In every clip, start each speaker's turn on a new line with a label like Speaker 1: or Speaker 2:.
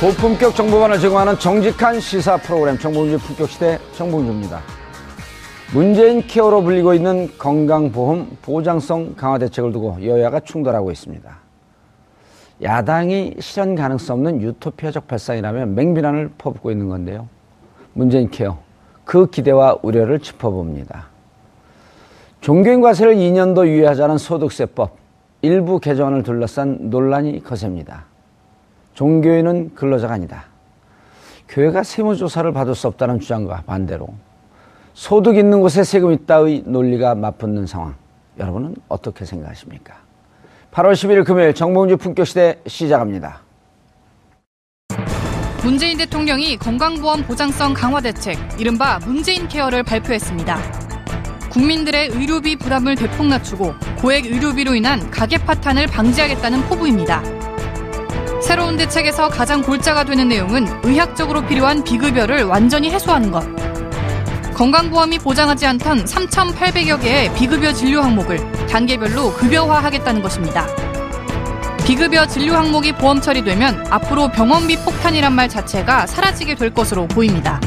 Speaker 1: 고품격 정보만을 제공하는 정직한 시사 프로그램 정봉주 품격시대 정봉주입니다. 문재인 케어로 불리고 있는 건강보험 보장성 강화 대책을 두고 여야가 충돌하고 있습니다. 야당이 실현 가능성 없는 유토피아적 발상이라며 맹비난을 퍼붓고 있는 건데요. 문재인 케어 그 기대와 우려를 짚어봅니다. 종교인 과세를 2년도 유예하자는 소득세법 일부 개정안을 둘러싼 논란이 거셉니다. 종교인은 근로자가 아니다. 교회가 세무조사를 받을 수 없다는 주장과 반대로 소득 있는 곳에 세금 있다의 논리가 맞붙는 상황. 여러분은 어떻게 생각하십니까? 8월 11일 금요일 정봉주 품격시대 시작합니다.
Speaker 2: 문재인 대통령이 건강보험 보장성 강화 대책, 이른바 문재인 케어를 발표했습니다. 국민들의 의료비 부담을 대폭 낮추고 고액 의료비로 인한 가계 파탄을 방지하겠다는 포부입니다. 새로운 대책에서 가장 골자가 되는 내용은 의학적으로 필요한 비급여를 완전히 해소하는 것. 건강보험이 보장하지 않던 3,800여 개의 비급여 진료 항목을 단계별로 급여화하겠다는 것입니다. 비급여 진료 항목이 보험 처리되면 앞으로 병원비 폭탄이란 말 자체가 사라지게 될 것으로 보입니다.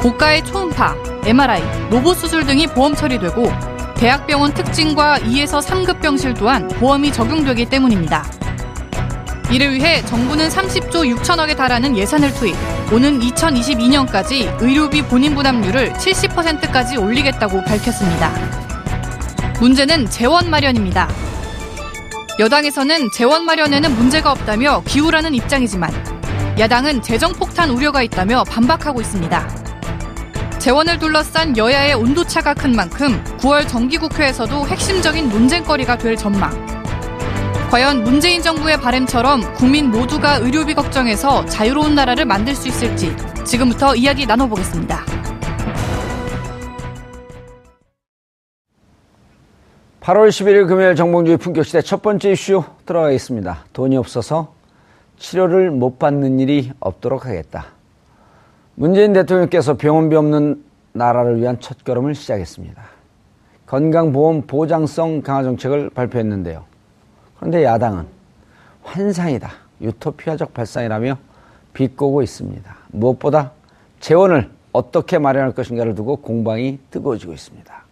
Speaker 2: 고가의 초음파, MRI, 로봇 수술 등이 보험 처리되고 대학병원 특징과 2에서 3급 병실 또한 보험이 적용되기 때문입니다. 이를 위해 정부는 30조 6천억에 달하는 예산을 투입, 오는 2022년까지 의료비 본인 부담률을 70%까지 올리겠다고 밝혔습니다. 문제는 재원 마련입니다. 여당에서는 재원 마련에는 문제가 없다며 기우라는 입장이지만 야당은 재정 폭탄 우려가 있다며 반박하고 있습니다. 재원을 둘러싼 여야의 온도차가 큰 만큼 9월 정기국회에서도 핵심적인 논쟁거리가 될 전망. 과연 문재인 정부의 바램처럼 국민 모두가 의료비 걱정에서 자유로운 나라를 만들 수 있을지 지금부터 이야기 나눠보겠습니다.
Speaker 1: 8월 11일 금요일 정봉주의 품격시대 첫 번째 이슈 들어가겠습니다. 돈이 없어서 치료를 못 받는 일이 없도록 하겠다. 문재인 대통령께서 병원비 없는 나라를 위한 첫걸음을 시작했습니다. 건강보험 보장성 강화 정책을 발표했는데요. 그런데 야당은 환상이다. 유토피아적 발상이라며 비꼬고 있습니다. 무엇보다 재원을 어떻게 마련할 것인가를 두고 공방이 뜨거워지고 있습니다.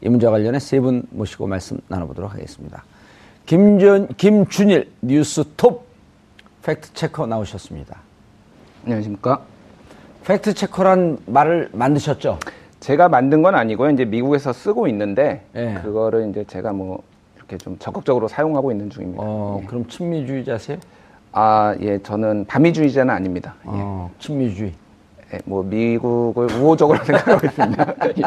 Speaker 1: 이 문제와 관련해 세 분 모시고 말씀 나눠보도록 하겠습니다. 김준, 김준일 뉴스톱 팩트체커 나오셨습니다.
Speaker 3: 안녕하십니까.
Speaker 1: 팩트체커란 말을 만드셨죠?
Speaker 3: 제가 만든 건 아니고요. 이제 미국에서 쓰고 있는데
Speaker 1: 네.
Speaker 3: 그거를 이제 제가 뭐 이렇게 좀 적극적으로 사용하고 있는 중입니다.
Speaker 1: 어,
Speaker 3: 예.
Speaker 1: 그럼 친미주의자세요?
Speaker 3: 아, 예, 저는 반미주의자는 아닙니다. 예.
Speaker 1: 어, 친미주의.
Speaker 3: 예, 뭐 미국을 우호적으로 생각하고 있습니다. 예.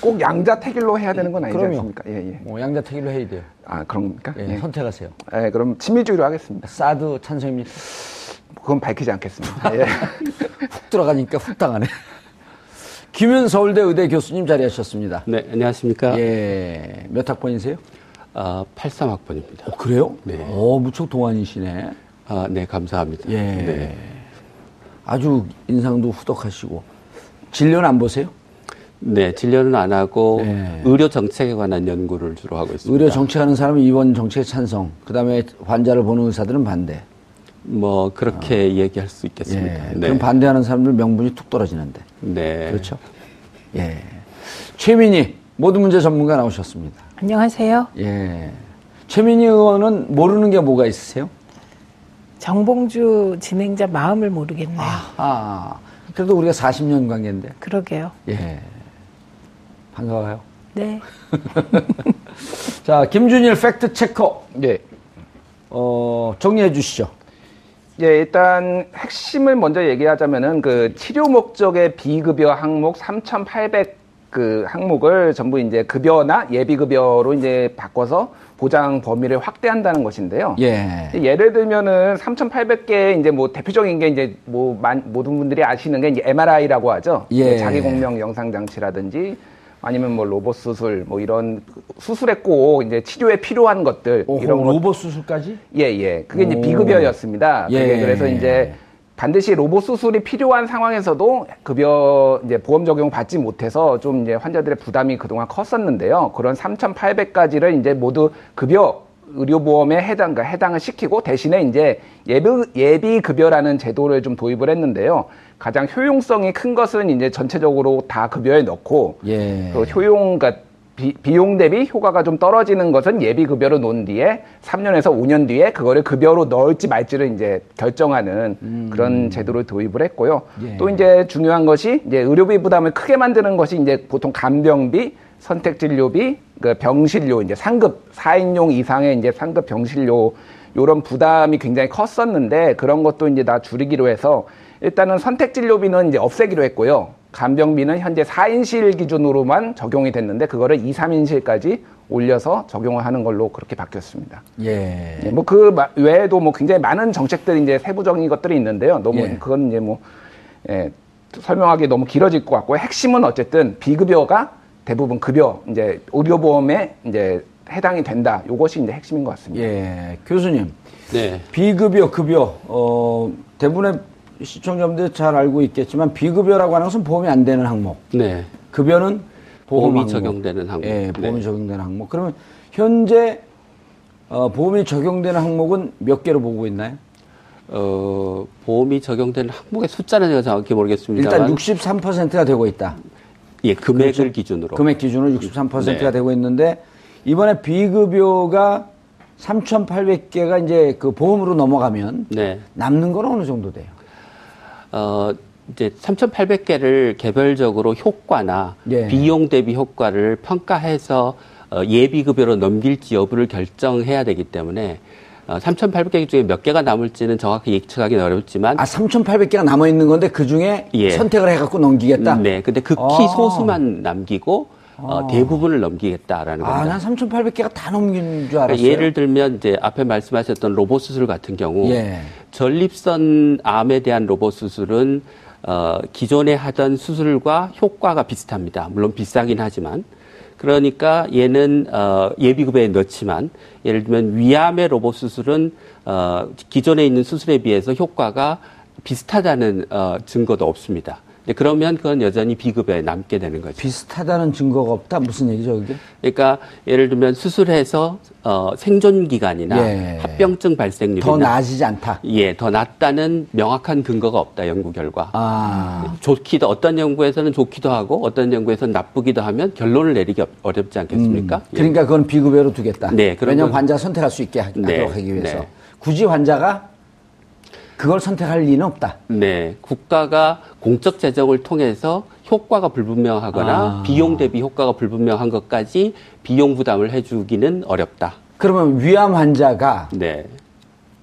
Speaker 3: 꼭 양자택일로 해야 되는 건 아니지
Speaker 1: 그럼요.
Speaker 3: 않습니까? 예, 예.
Speaker 1: 뭐 양자택일로 해야 돼요.
Speaker 3: 아 그런 겁니까?
Speaker 1: 예,
Speaker 3: 예.
Speaker 1: 선택하세요.
Speaker 3: 예, 그럼 친미주의로 하겠습니다.
Speaker 1: 사드 찬성입니까?
Speaker 3: 그건 밝히지 않겠습니다. 예.
Speaker 1: 훅 들어가니까 훅 당하네. 김윤 서울대 의대 교수님 자리하셨습니다.
Speaker 4: 네, 안녕하십니까.
Speaker 1: 예, 몇 학번이세요?
Speaker 4: 아, 83학번입니다.
Speaker 1: 어, 그래요?
Speaker 4: 네.
Speaker 1: 오, 무척 동안이시네.
Speaker 4: 아, 네, 감사합니다.
Speaker 1: 예.
Speaker 4: 네.
Speaker 1: 아주 인상도 후덕하시고. 진료는 안 보세요?
Speaker 4: 네, 진료는 안 하고
Speaker 1: 네.
Speaker 4: 의료 정책에 관한 연구를 주로 하고 있습니다.
Speaker 1: 의료 정책하는 사람은 입원 정책에 찬성. 그 다음에 환자를 보는 의사들은 반대.
Speaker 4: 뭐 그렇게 얘기할 수 있겠습니다.
Speaker 1: 예.
Speaker 4: 네.
Speaker 1: 그럼 반대하는 사람들 명분이 툭 떨어지는데.
Speaker 4: 네.
Speaker 1: 그렇죠? 예. 최민희, 모든 문제 전문가 나오셨습니다.
Speaker 5: 안녕하세요.
Speaker 1: 예. 최민희 의원은 모르는 게 뭐가 있으세요?
Speaker 5: 정봉주 진행자 마음을 모르겠네요.
Speaker 1: 아, 그래도 우리가 40년 관계인데.
Speaker 5: 그러게요.
Speaker 1: 예. 반가워요.
Speaker 5: 네.
Speaker 1: 자, 김준일 fact checker.
Speaker 3: 예.
Speaker 1: 어, 정리해 주시죠.
Speaker 3: 예, 일단 핵심을 먼저 얘기하자면은 그 치료 목적의 비급여 항목 3,800 그 항목을 전부 이제 급여나 예비 급여로 이제 바꿔서 보장 범위를 확대한다는 것인데요.
Speaker 1: 예.
Speaker 3: 예를 들면은 3,800개 이제 뭐 대표적인 게 이제 뭐 만- 모든 분들이 아시는 게 이제 MRI라고 하죠.
Speaker 1: 예.
Speaker 3: 자기 공명 영상 장치라든지 아니면 뭐 로봇 수술 뭐 이런 수술에 꼭 이제 치료에 필요한 것들
Speaker 1: 오호,
Speaker 3: 이런 것
Speaker 1: 로봇 수술까지?
Speaker 3: 예, 예. 그게 이제
Speaker 1: 오.
Speaker 3: 비급여였습니다.
Speaker 1: 예.
Speaker 3: 그게 그래서 이제 반드시 로봇 수술이 필요한 상황에서도 급여 이제 보험 적용 받지 못해서 좀 이제 환자들의 부담이 그동안 컸었는데요. 그런 3,800가지를 이제 모두 급여 의료보험에 해당, 그러니까 해당을 시키고 대신에 이제 예비, 예비 급여라는 제도를 좀 도입을 했는데요. 가장 효용성이 큰 것은 이제 전체적으로 다 급여에 넣고
Speaker 1: 예.
Speaker 3: 그 효용, 그러니까 비, 비용 대비 효과가 좀 떨어지는 것은 예비 급여로 놓은 뒤에 3년에서 5년 뒤에 그거를 급여로 넣을지 말지를 이제 결정하는 그런 제도를 도입을 했고요.
Speaker 1: 예.
Speaker 3: 또 이제 중요한 것이 이제 의료비 부담을 크게 만드는 것이 이제 보통 간병비, 선택진료비, 그 병실료 이제 상급 4인용 이상의 이제 상급 병실료 요런 부담이 굉장히 컸었는데 그런 것도 이제 다 줄이기로 해서 일단은 선택 진료비는 이제 없애기로 했고요. 간병비는 현재 4인실 기준으로만 적용이 됐는데 그거를 2, 3인실까지 올려서 적용을 하는 걸로 그렇게 바뀌었습니다.
Speaker 1: 예.
Speaker 3: 뭐그 외에도 뭐 굉장히 많은 정책들이 이제 세부적인 것들이 있는데요. 너무
Speaker 1: 예.
Speaker 3: 그건 이제 뭐 예, 설명하기 너무 길어질 것 같고 핵심은 어쨌든 비급여가 대부분 급여 이제 의료보험에 이제 해당이 된다. 요것이 이제 핵심인 것 같습니다.
Speaker 1: 예. 교수님,
Speaker 4: 네.
Speaker 1: 비급여, 급여, 어, 대부분의 시청자분들 잘 알고 있겠지만 비급여라고 하는 것은 보험이 안 되는 항목.
Speaker 4: 네.
Speaker 1: 급여는 보험
Speaker 4: 보험이
Speaker 1: 항목.
Speaker 4: 적용되는 항목.
Speaker 1: 예, 보험이
Speaker 4: 네.
Speaker 1: 적용되는 항목. 그러면 현재 어, 보험이 적용되는 항목은 몇 개로 보고 있나요?
Speaker 4: 어, 보험이 적용되는 항목의 숫자는 제가 정확히 모르겠습니다만
Speaker 1: 일단 63%가 되고 있다.
Speaker 4: 예, 금액을
Speaker 1: 그렇죠?
Speaker 4: 기준으로
Speaker 1: 금액 기준으로 63%가
Speaker 4: 네.
Speaker 1: 되고 있는데 이번에 비급여가 3,800개가 이제 그 보험으로 넘어가면
Speaker 4: 네.
Speaker 1: 남는 건 어느 정도 돼요?
Speaker 4: 어, 이제 3,800개를 개별적으로 효과나
Speaker 1: 예.
Speaker 4: 비용 대비 효과를 평가해서 어, 예비급여로 넘길지 여부를 결정해야 되기 때문에 어, 3,800개 중에 몇 개가 남을지는 정확히 예측하기는 어렵지만
Speaker 1: 아, 3,800개가 남아 있는 건데 그 중에
Speaker 4: 예.
Speaker 1: 선택을 해갖고 넘기겠다.
Speaker 4: 네, 근데 극히
Speaker 1: 아.
Speaker 4: 소수만 남기고 어, 대부분을 넘기겠다라는
Speaker 1: 아,
Speaker 4: 겁니다.
Speaker 1: 난 3,800개가 다 넘긴 줄 알았어요.
Speaker 4: 그러니까 예를 들면 이제 앞에 말씀하셨던 로봇 수술 같은 경우
Speaker 1: 예.
Speaker 4: 전립선 암에 대한 로봇 수술은 어, 기존에 하던 수술과 효과가 비슷합니다. 물론 비싸긴 하지만 그러니까 얘는 어, 예비급여에 넣지만 예를 들면 위암의 로봇 수술은 어, 기존에 있는 수술에 비해서 효과가 비슷하다는 어, 증거도 없습니다. 근데 그러면 그건 여전히 비급여에 남게 되는 거죠.
Speaker 1: 비슷하다는 증거가 없다? 무슨 얘기죠, 그게?
Speaker 4: 그러니까 예를 들면 수술해서 어, 생존 기간이나
Speaker 1: 예.
Speaker 4: 합병증 발생률이나
Speaker 1: 더 나아지지 않다.
Speaker 4: 예, 더 낫다는 명확한 근거가 없다 연구 결과.
Speaker 1: 아.
Speaker 4: 좋기도 어떤 연구에서는 좋기도 하고 어떤 연구에서는 나쁘기도 하면 결론을 내리기 어- 어렵지 않겠습니까? 예.
Speaker 1: 그러니까 그건 비급여로 두겠다.
Speaker 4: 네,
Speaker 1: 왜냐하면
Speaker 4: 건-
Speaker 1: 환자 선택할 수 있게 하-
Speaker 4: 네,
Speaker 1: 하기 위해서.
Speaker 4: 네.
Speaker 1: 굳이 환자가 그걸 선택할 리는 없다.
Speaker 4: 네, 국가가 공적 재정을 통해서 효과가 불분명하거나
Speaker 1: 아.
Speaker 4: 비용 대비 효과가 불분명한 것까지 비용 부담을 해주기는 어렵다.
Speaker 1: 그러면 위암 환자가
Speaker 4: 네,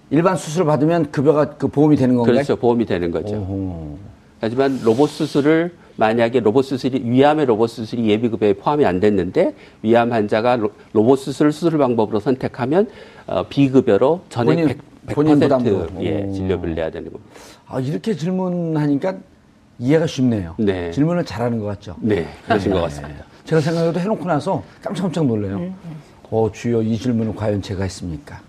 Speaker 1: 일반 수술을 받으면 급여가 그 보험이 되는 건가요?
Speaker 4: 그렇죠. 보험이 되는 거죠.
Speaker 1: 오호.
Speaker 4: 하지만 로봇 수술을 만약에 로봇 수술이 위암의 로봇 수술이 예비급여에 포함이 안 됐는데 위암 환자가 로, 로봇 수술을 수술 방법으로 선택하면 어, 비급여로 전액
Speaker 1: 본인-
Speaker 4: 100,
Speaker 1: 본인
Speaker 4: 100%
Speaker 1: 부담으로.
Speaker 4: 예,
Speaker 1: 오.
Speaker 4: 진료비를 내야 되는 겁니다.
Speaker 1: 아, 이렇게 질문하니까 이해가 쉽네요.
Speaker 4: 네.
Speaker 1: 질문을 잘하는 것 같죠?
Speaker 4: 네, 그러신 것 같습니다.
Speaker 1: 제가 생각해도 해놓고 나서 깜짝깜짝 놀래요. 어, 주여 이 질문을 과연 제가 했습니까?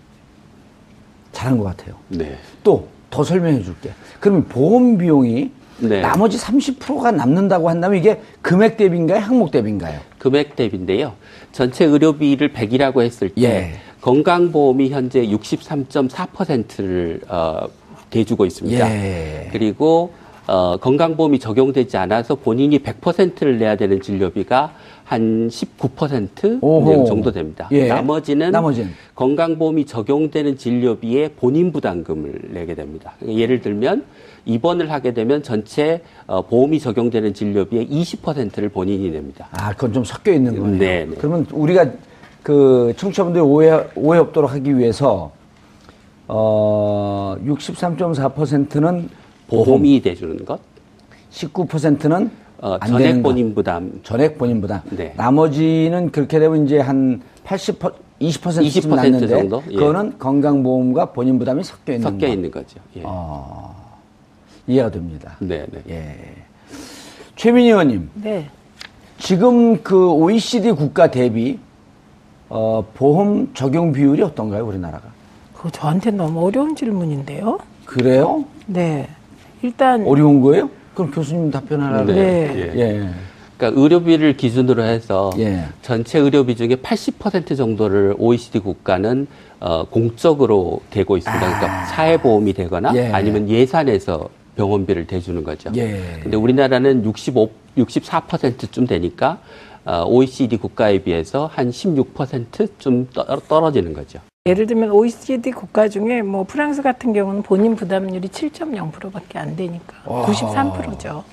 Speaker 1: 잘한 것 같아요.
Speaker 4: 네.
Speaker 1: 또 더 설명해 줄게. 그러면 보험 비용이
Speaker 4: 네.
Speaker 1: 나머지 30%가 남는다고 한다면 이게 금액 대비인가요? 항목 대비인가요?
Speaker 4: 금액 대비인데요. 전체 의료비를 100이라고 했을 때
Speaker 1: 예.
Speaker 4: 건강보험이 현재 63.4%를 어, 대주고 있습니다.
Speaker 1: 예.
Speaker 4: 그리고 어, 건강보험이 적용되지 않아서 본인이 100%를 내야 되는 진료비가 한 19%
Speaker 1: 오호.
Speaker 4: 정도 됩니다.
Speaker 1: 예.
Speaker 4: 나머지는,
Speaker 1: 나머지는?
Speaker 4: 건강보험이 적용되는 진료비에 본인 부담금을 내게 됩니다. 예를 들면 입원을 하게 되면 전체 어, 보험이 적용되는 진료비의 20%를 본인이 냅니다.
Speaker 1: 아, 그건 좀 섞여 있는.
Speaker 4: 네, 네.
Speaker 1: 그러면 우리가 그 청취자분들 오해, 오해 없도록 하기 위해서 어, 63.4%는
Speaker 4: 보험이 대주는 것,
Speaker 1: 19%는
Speaker 4: 어,
Speaker 1: 안
Speaker 4: 전액. 본인 부담,
Speaker 1: 전액 본인 부담.
Speaker 4: 네.
Speaker 1: 나머지는 그렇게 되면 이제 한 80, 20%쯤
Speaker 4: 20%
Speaker 1: 났는데
Speaker 4: 정도? 예.
Speaker 1: 그거는 건강보험과 본인 부담이 섞여 있는
Speaker 4: 섞여
Speaker 1: 거.
Speaker 4: 있는 거죠. 예.
Speaker 1: 어, 이해가 됩니다.
Speaker 4: 네, 네.
Speaker 1: 예. 최민희 의원님,
Speaker 5: 네.
Speaker 1: 지금 그 OECD 국가 대비 어, 보험 적용 비율이 어떤가요, 우리나라가?
Speaker 5: 그거 저한테 너무 어려운 질문인데요.
Speaker 1: 그래요?
Speaker 5: 네. 일단
Speaker 1: 어려운 거예요? 그럼 교수님 답변하라고.
Speaker 4: 네.
Speaker 5: 네.
Speaker 4: 예.
Speaker 1: 예.
Speaker 4: 그러니까 의료비를 기준으로 해서
Speaker 1: 예.
Speaker 4: 전체 의료비 중에 80% 정도를 OECD 국가는 어, 공적으로 대고 있습니다. 그러니까 사회보험이 되거나
Speaker 1: 예.
Speaker 4: 아니면 예산에서 병원비를 대주는 거죠.
Speaker 1: 예.
Speaker 4: 근데 우리나라는 65, 64%쯤 되니까 어, OECD 국가에 비해서 한 16%좀 떨어지는 거죠.
Speaker 5: 예를 들면 OECD 국가 중에 뭐 프랑스 같은 경우는 본인 부담률이 7.0%밖에 안 되니까 93%죠.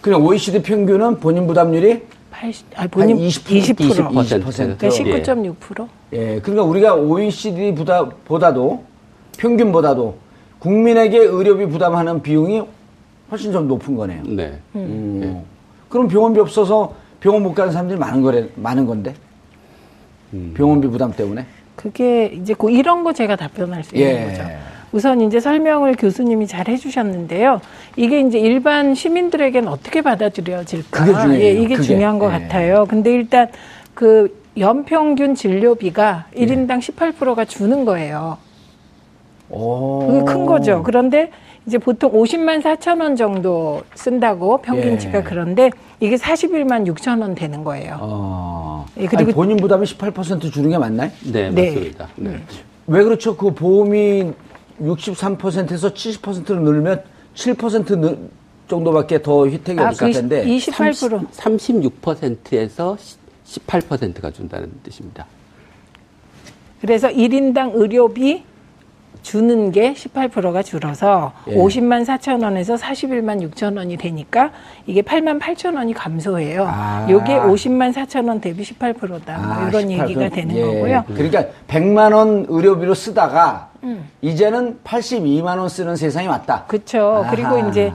Speaker 1: 그냥 OECD 평균은 본인 부담률이
Speaker 5: 80, 아니 본인
Speaker 1: 한
Speaker 5: 20%.
Speaker 1: 20%.
Speaker 4: 20%.
Speaker 5: 그러니까
Speaker 4: 예.
Speaker 5: 19.6%.
Speaker 1: 예, 그러니까 우리가 OECD 보다, 보다도, 평균보다도 국민에게 의료비 부담하는 비용이 훨씬 좀 높은 거네요.
Speaker 4: 네.
Speaker 1: 음. 그럼 병원비 없어서 병원 못 가는 사람들이 많은 거래, 많은 건데? 병원비 부담 때문에?
Speaker 5: 그게 이제 그 이런 거 제가 답변할 수 있는
Speaker 1: 예.
Speaker 5: 거죠. 우선 이제 설명을 교수님이 잘 해주셨는데요. 이게 이제 일반 시민들에게는 어떻게 받아들여질까?
Speaker 1: 그게 중요해요.
Speaker 5: 예, 이게
Speaker 1: 그게.
Speaker 5: 중요한 것
Speaker 1: 예.
Speaker 5: 같아요. 근데 일단 그 연평균 진료비가
Speaker 1: 예.
Speaker 5: 일 1인당 18%가 주는 거예요.
Speaker 1: 오.
Speaker 5: 그게 큰 거죠. 그런데 이제 보통 50만 4천 원 정도 쓴다고 평균치가
Speaker 1: 예.
Speaker 5: 그런데 이게 41만 6천 원 되는 거예요.
Speaker 1: 어.
Speaker 5: 예, 그리고-
Speaker 1: 아니, 본인 부담이 18% 주는 게 맞나요?
Speaker 4: 네,
Speaker 5: 네.
Speaker 4: 맞습니다. 네.
Speaker 1: 왜 그렇죠? 그 보험이 63%에서 70%로 늘면 7% 늘, 정도밖에 더 혜택이
Speaker 5: 아,
Speaker 1: 없을
Speaker 5: 그
Speaker 1: 텐데.
Speaker 5: 28%.
Speaker 4: 36%에서 18%가 준다는 뜻입니다.
Speaker 5: 그래서 1인당 의료비 주는 게 18%가 줄어서
Speaker 1: 예.
Speaker 5: 50만 4천 원에서 41만 6천 원이 되니까 이게 8만 8천 원이 감소해요.
Speaker 1: 아.
Speaker 5: 요게 50만 4천 원 대비 18%다. 뭐
Speaker 1: 아,
Speaker 5: 이런
Speaker 1: 18%.
Speaker 5: 얘기가 되는
Speaker 1: 예.
Speaker 5: 거고요.
Speaker 1: 그러니까 100만 원 의료비로 쓰다가
Speaker 5: 음.
Speaker 1: 이제는 82만 원 쓰는 세상이 왔다.
Speaker 5: 그렇죠. 그리고 이제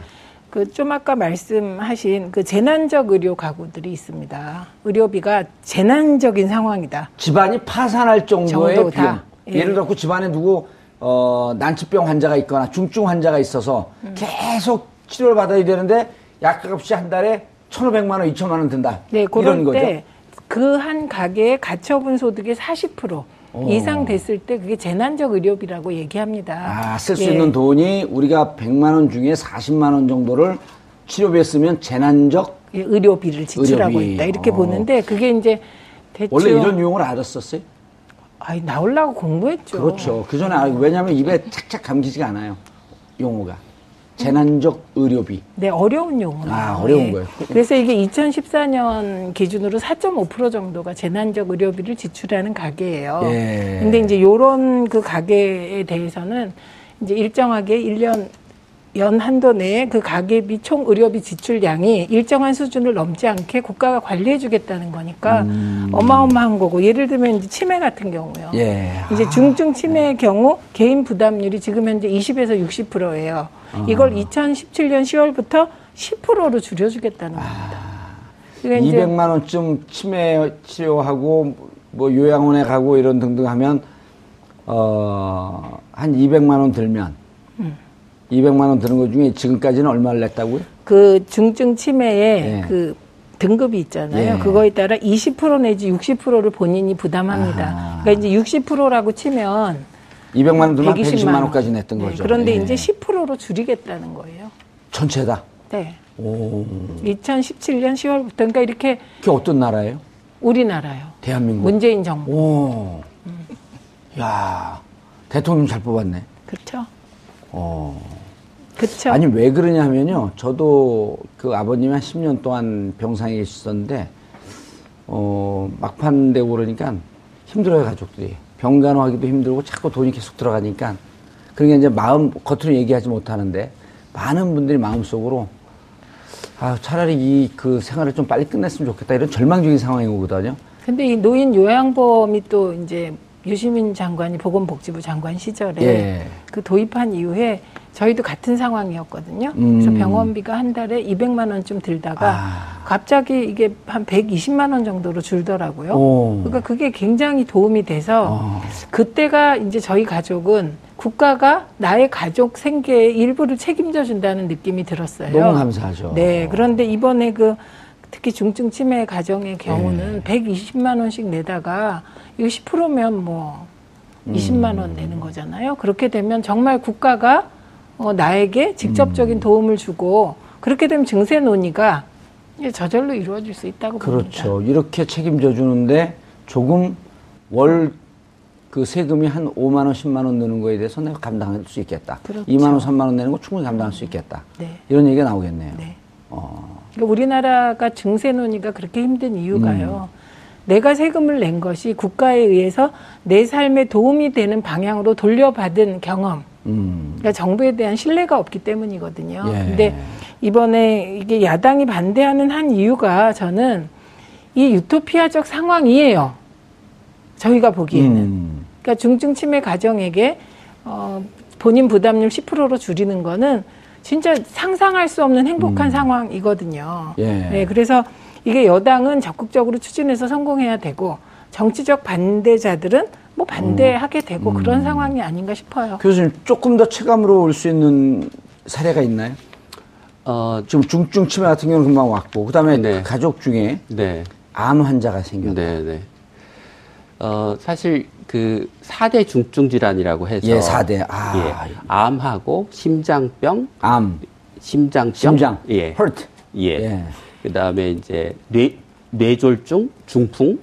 Speaker 5: 그좀 아까 말씀하신 그 재난적 의료 가구들이 있습니다. 의료비가 재난적인 상황이다.
Speaker 1: 집안이 파산할 정도의
Speaker 5: 정도다.
Speaker 1: 비용.
Speaker 5: 예.
Speaker 1: 예를 들어 집안에 누구 어, 난치병 환자가 있거나 중증 환자가 있어서
Speaker 5: 음.
Speaker 1: 계속 치료를 받아야 되는데 약값이 한 달에 1,500만 원, 2천만 원 든다.
Speaker 5: 네, 그럴
Speaker 1: 거죠.
Speaker 5: 때그한 가게의 가처분 소득의 40% 이상 됐을 때 그게 재난적 의료비라고 얘기합니다.
Speaker 1: 아, 쓸수
Speaker 5: 예.
Speaker 1: 있는 돈이 우리가 100만 원 중에 40만 원 정도를 치료비에 쓰면 재난적
Speaker 5: 예, 의료비를 지출하고
Speaker 1: 의료비.
Speaker 5: 있다 이렇게
Speaker 1: 어.
Speaker 5: 보는데 그게 이제
Speaker 1: 원래 이런 용어를 알았었어요?
Speaker 5: 아이 나오려고 공부했죠.
Speaker 1: 그렇죠. 그 전에 알 왜냐하면 입에 착착 감기지가 않아요. 용어가. 재난적 의료비.
Speaker 5: 네, 어려운 용어예요.
Speaker 1: 아, 어려운 거예요.
Speaker 5: 그래서 이게 2014년 기준으로 4.5% 정도가 재난적 의료비를 지출하는 가게예요.
Speaker 1: 예.
Speaker 5: 근데 이제 요런 그 가게에 대해서는 이제 일정하게 1년 연 한도 내에 그 가계비 총 의료비 지출량이 일정한 수준을 넘지 않게 국가가 관리해 주겠다는 거니까 어마어마한 거고 예를 들면 이제 치매 같은 경우요.
Speaker 1: 음. 예.
Speaker 5: 이제 중증 치매의 경우 개인 부담률이 지금 현재 20에서 60%예요. 이걸 2017년 10월부터 10%로 줄여주겠다는 겁니다. 그러니까 이제
Speaker 1: 200만 원쯤 치매 치료하고 뭐 요양원에 가고 이런 등등 하면 어 한 200만 원 들면
Speaker 5: 음.
Speaker 1: 200만 원 드는 것 중에 지금까지는 얼마를 냈다고요?
Speaker 5: 그 중증 치매의
Speaker 1: 예.
Speaker 5: 그 등급이 있잖아요.
Speaker 1: 예.
Speaker 5: 그거에 따라 20% 내지 60%를 본인이 부담합니다.
Speaker 1: 아하.
Speaker 5: 그러니까 이제 60%라고 치면
Speaker 1: 200만 원 들면 120만
Speaker 5: 120만
Speaker 1: 원까지 냈던
Speaker 5: 네,
Speaker 1: 거죠.
Speaker 5: 그런데
Speaker 1: 예.
Speaker 5: 이제 10%로 줄이겠다는 거예요.
Speaker 1: 전체다.
Speaker 5: 네.
Speaker 1: 오.
Speaker 5: 2017년 10월부터 그러니까 이렇게
Speaker 1: 그게 어떤 나라예요?
Speaker 5: 우리나라요.
Speaker 1: 대한민국.
Speaker 5: 문재인 정부.
Speaker 1: 오. 야 대통령 잘 뽑았네.
Speaker 5: 그렇죠?
Speaker 1: 어.
Speaker 5: 그렇죠.
Speaker 1: 아니 왜 그러냐 하면요. 저도 그 아버님이 한 10년 동안 병상에 계셨었는데 어 막판 되고 그러니까 힘들어요 가족들이. 병 간호하기도 힘들고 자꾸 돈이 계속 들어가니까 그러니까 이제 마음 겉으로 얘기하지 못하는데 많은 분들이 마음속으로 아 차라리 이 그 생활을 좀 빨리 끝냈으면 좋겠다 이런 절망적인 상황이 오거든요.
Speaker 5: 근데 이 노인 요양보험이 또 이제 유시민 장관이 보건복지부 장관 시절에
Speaker 1: 예.
Speaker 5: 그 도입한 이후에 저희도 같은 상황이었거든요.
Speaker 1: 음.
Speaker 5: 그래서 병원비가 한 달에 200만 원쯤 들다가
Speaker 1: 아.
Speaker 5: 갑자기 이게 한 120만 원 정도로 줄더라고요.
Speaker 1: 오.
Speaker 5: 그러니까 그게 굉장히 도움이 돼서
Speaker 1: 어.
Speaker 5: 그때가 이제 저희 가족은 국가가 나의 가족 생계의 일부를 책임져 준다는 느낌이 들었어요.
Speaker 1: 너무 감사하죠.
Speaker 5: 네. 그런데 이번에 그 특히 중증 치매 가정의 경우는
Speaker 1: 네.
Speaker 5: 120만 원씩 내다가 이거 10%면 뭐
Speaker 1: 음.
Speaker 5: 20만 원 내는 거잖아요. 그렇게 되면 정말 국가가 어, 나에게
Speaker 1: 음.
Speaker 5: 직접적인 도움을 주고 그렇게 되면 증세 논의가 저절로 이루어질 수 있다고 봅니다.
Speaker 1: 그렇죠. 이렇게 책임져 주는데 조금 월 그 세금이 한 5만 원, 10만 원 느는 거에 대해서 내가 감당할 수 있겠다.
Speaker 5: 그렇죠.
Speaker 1: 2만 원, 3만 원 내는 거 충분히 감당할 수 있겠다.
Speaker 5: 네.
Speaker 1: 이런 얘기가 나오겠네요.
Speaker 5: 네.
Speaker 1: 어.
Speaker 5: 그러니까 우리나라가 증세 논의가 그렇게 힘든 이유가요.
Speaker 1: 음.
Speaker 5: 내가 세금을 낸 것이 국가에 의해서 내 삶에 도움이 되는 방향으로 돌려받은 경험.
Speaker 1: 음.
Speaker 5: 그러니까 정부에 대한 신뢰가 없기 때문이거든요.
Speaker 1: 예.
Speaker 5: 근데 이번에 이게 야당이 반대하는 한 이유가 저는 이 유토피아적 상황이에요. 저희가 보기에는.
Speaker 1: 음.
Speaker 5: 그러니까 중증 치매 가정에게 어, 본인 부담률 10%로 줄이는 거는 진짜 상상할 수 없는 행복한 상황이거든요.
Speaker 1: 예.
Speaker 5: 네, 그래서 이게 여당은 적극적으로 추진해서 성공해야 되고 정치적 반대자들은 뭐 반대하게 되고 그런 상황이 아닌가 싶어요.
Speaker 1: 교수님 조금 더 체감으로 올 수 있는 사례가 있나요?
Speaker 4: 어,
Speaker 1: 지금 중증 치매 같은 경우는 금방 왔고 그다음에
Speaker 4: 네.
Speaker 1: 그 가족 중에
Speaker 4: 네.
Speaker 1: 암 환자가 생겼다.
Speaker 4: 네, 네. 어, 사실 그 4대 중증 질환이라고 해서
Speaker 1: 예, 4대. 아.
Speaker 4: 예, 암하고 심장병,
Speaker 1: 암,
Speaker 4: 심장병,
Speaker 1: 심장,
Speaker 4: 예.
Speaker 1: 헐트.
Speaker 4: 예.
Speaker 1: 예.
Speaker 4: 그다음에 이제 뇌 뇌졸중, 중풍,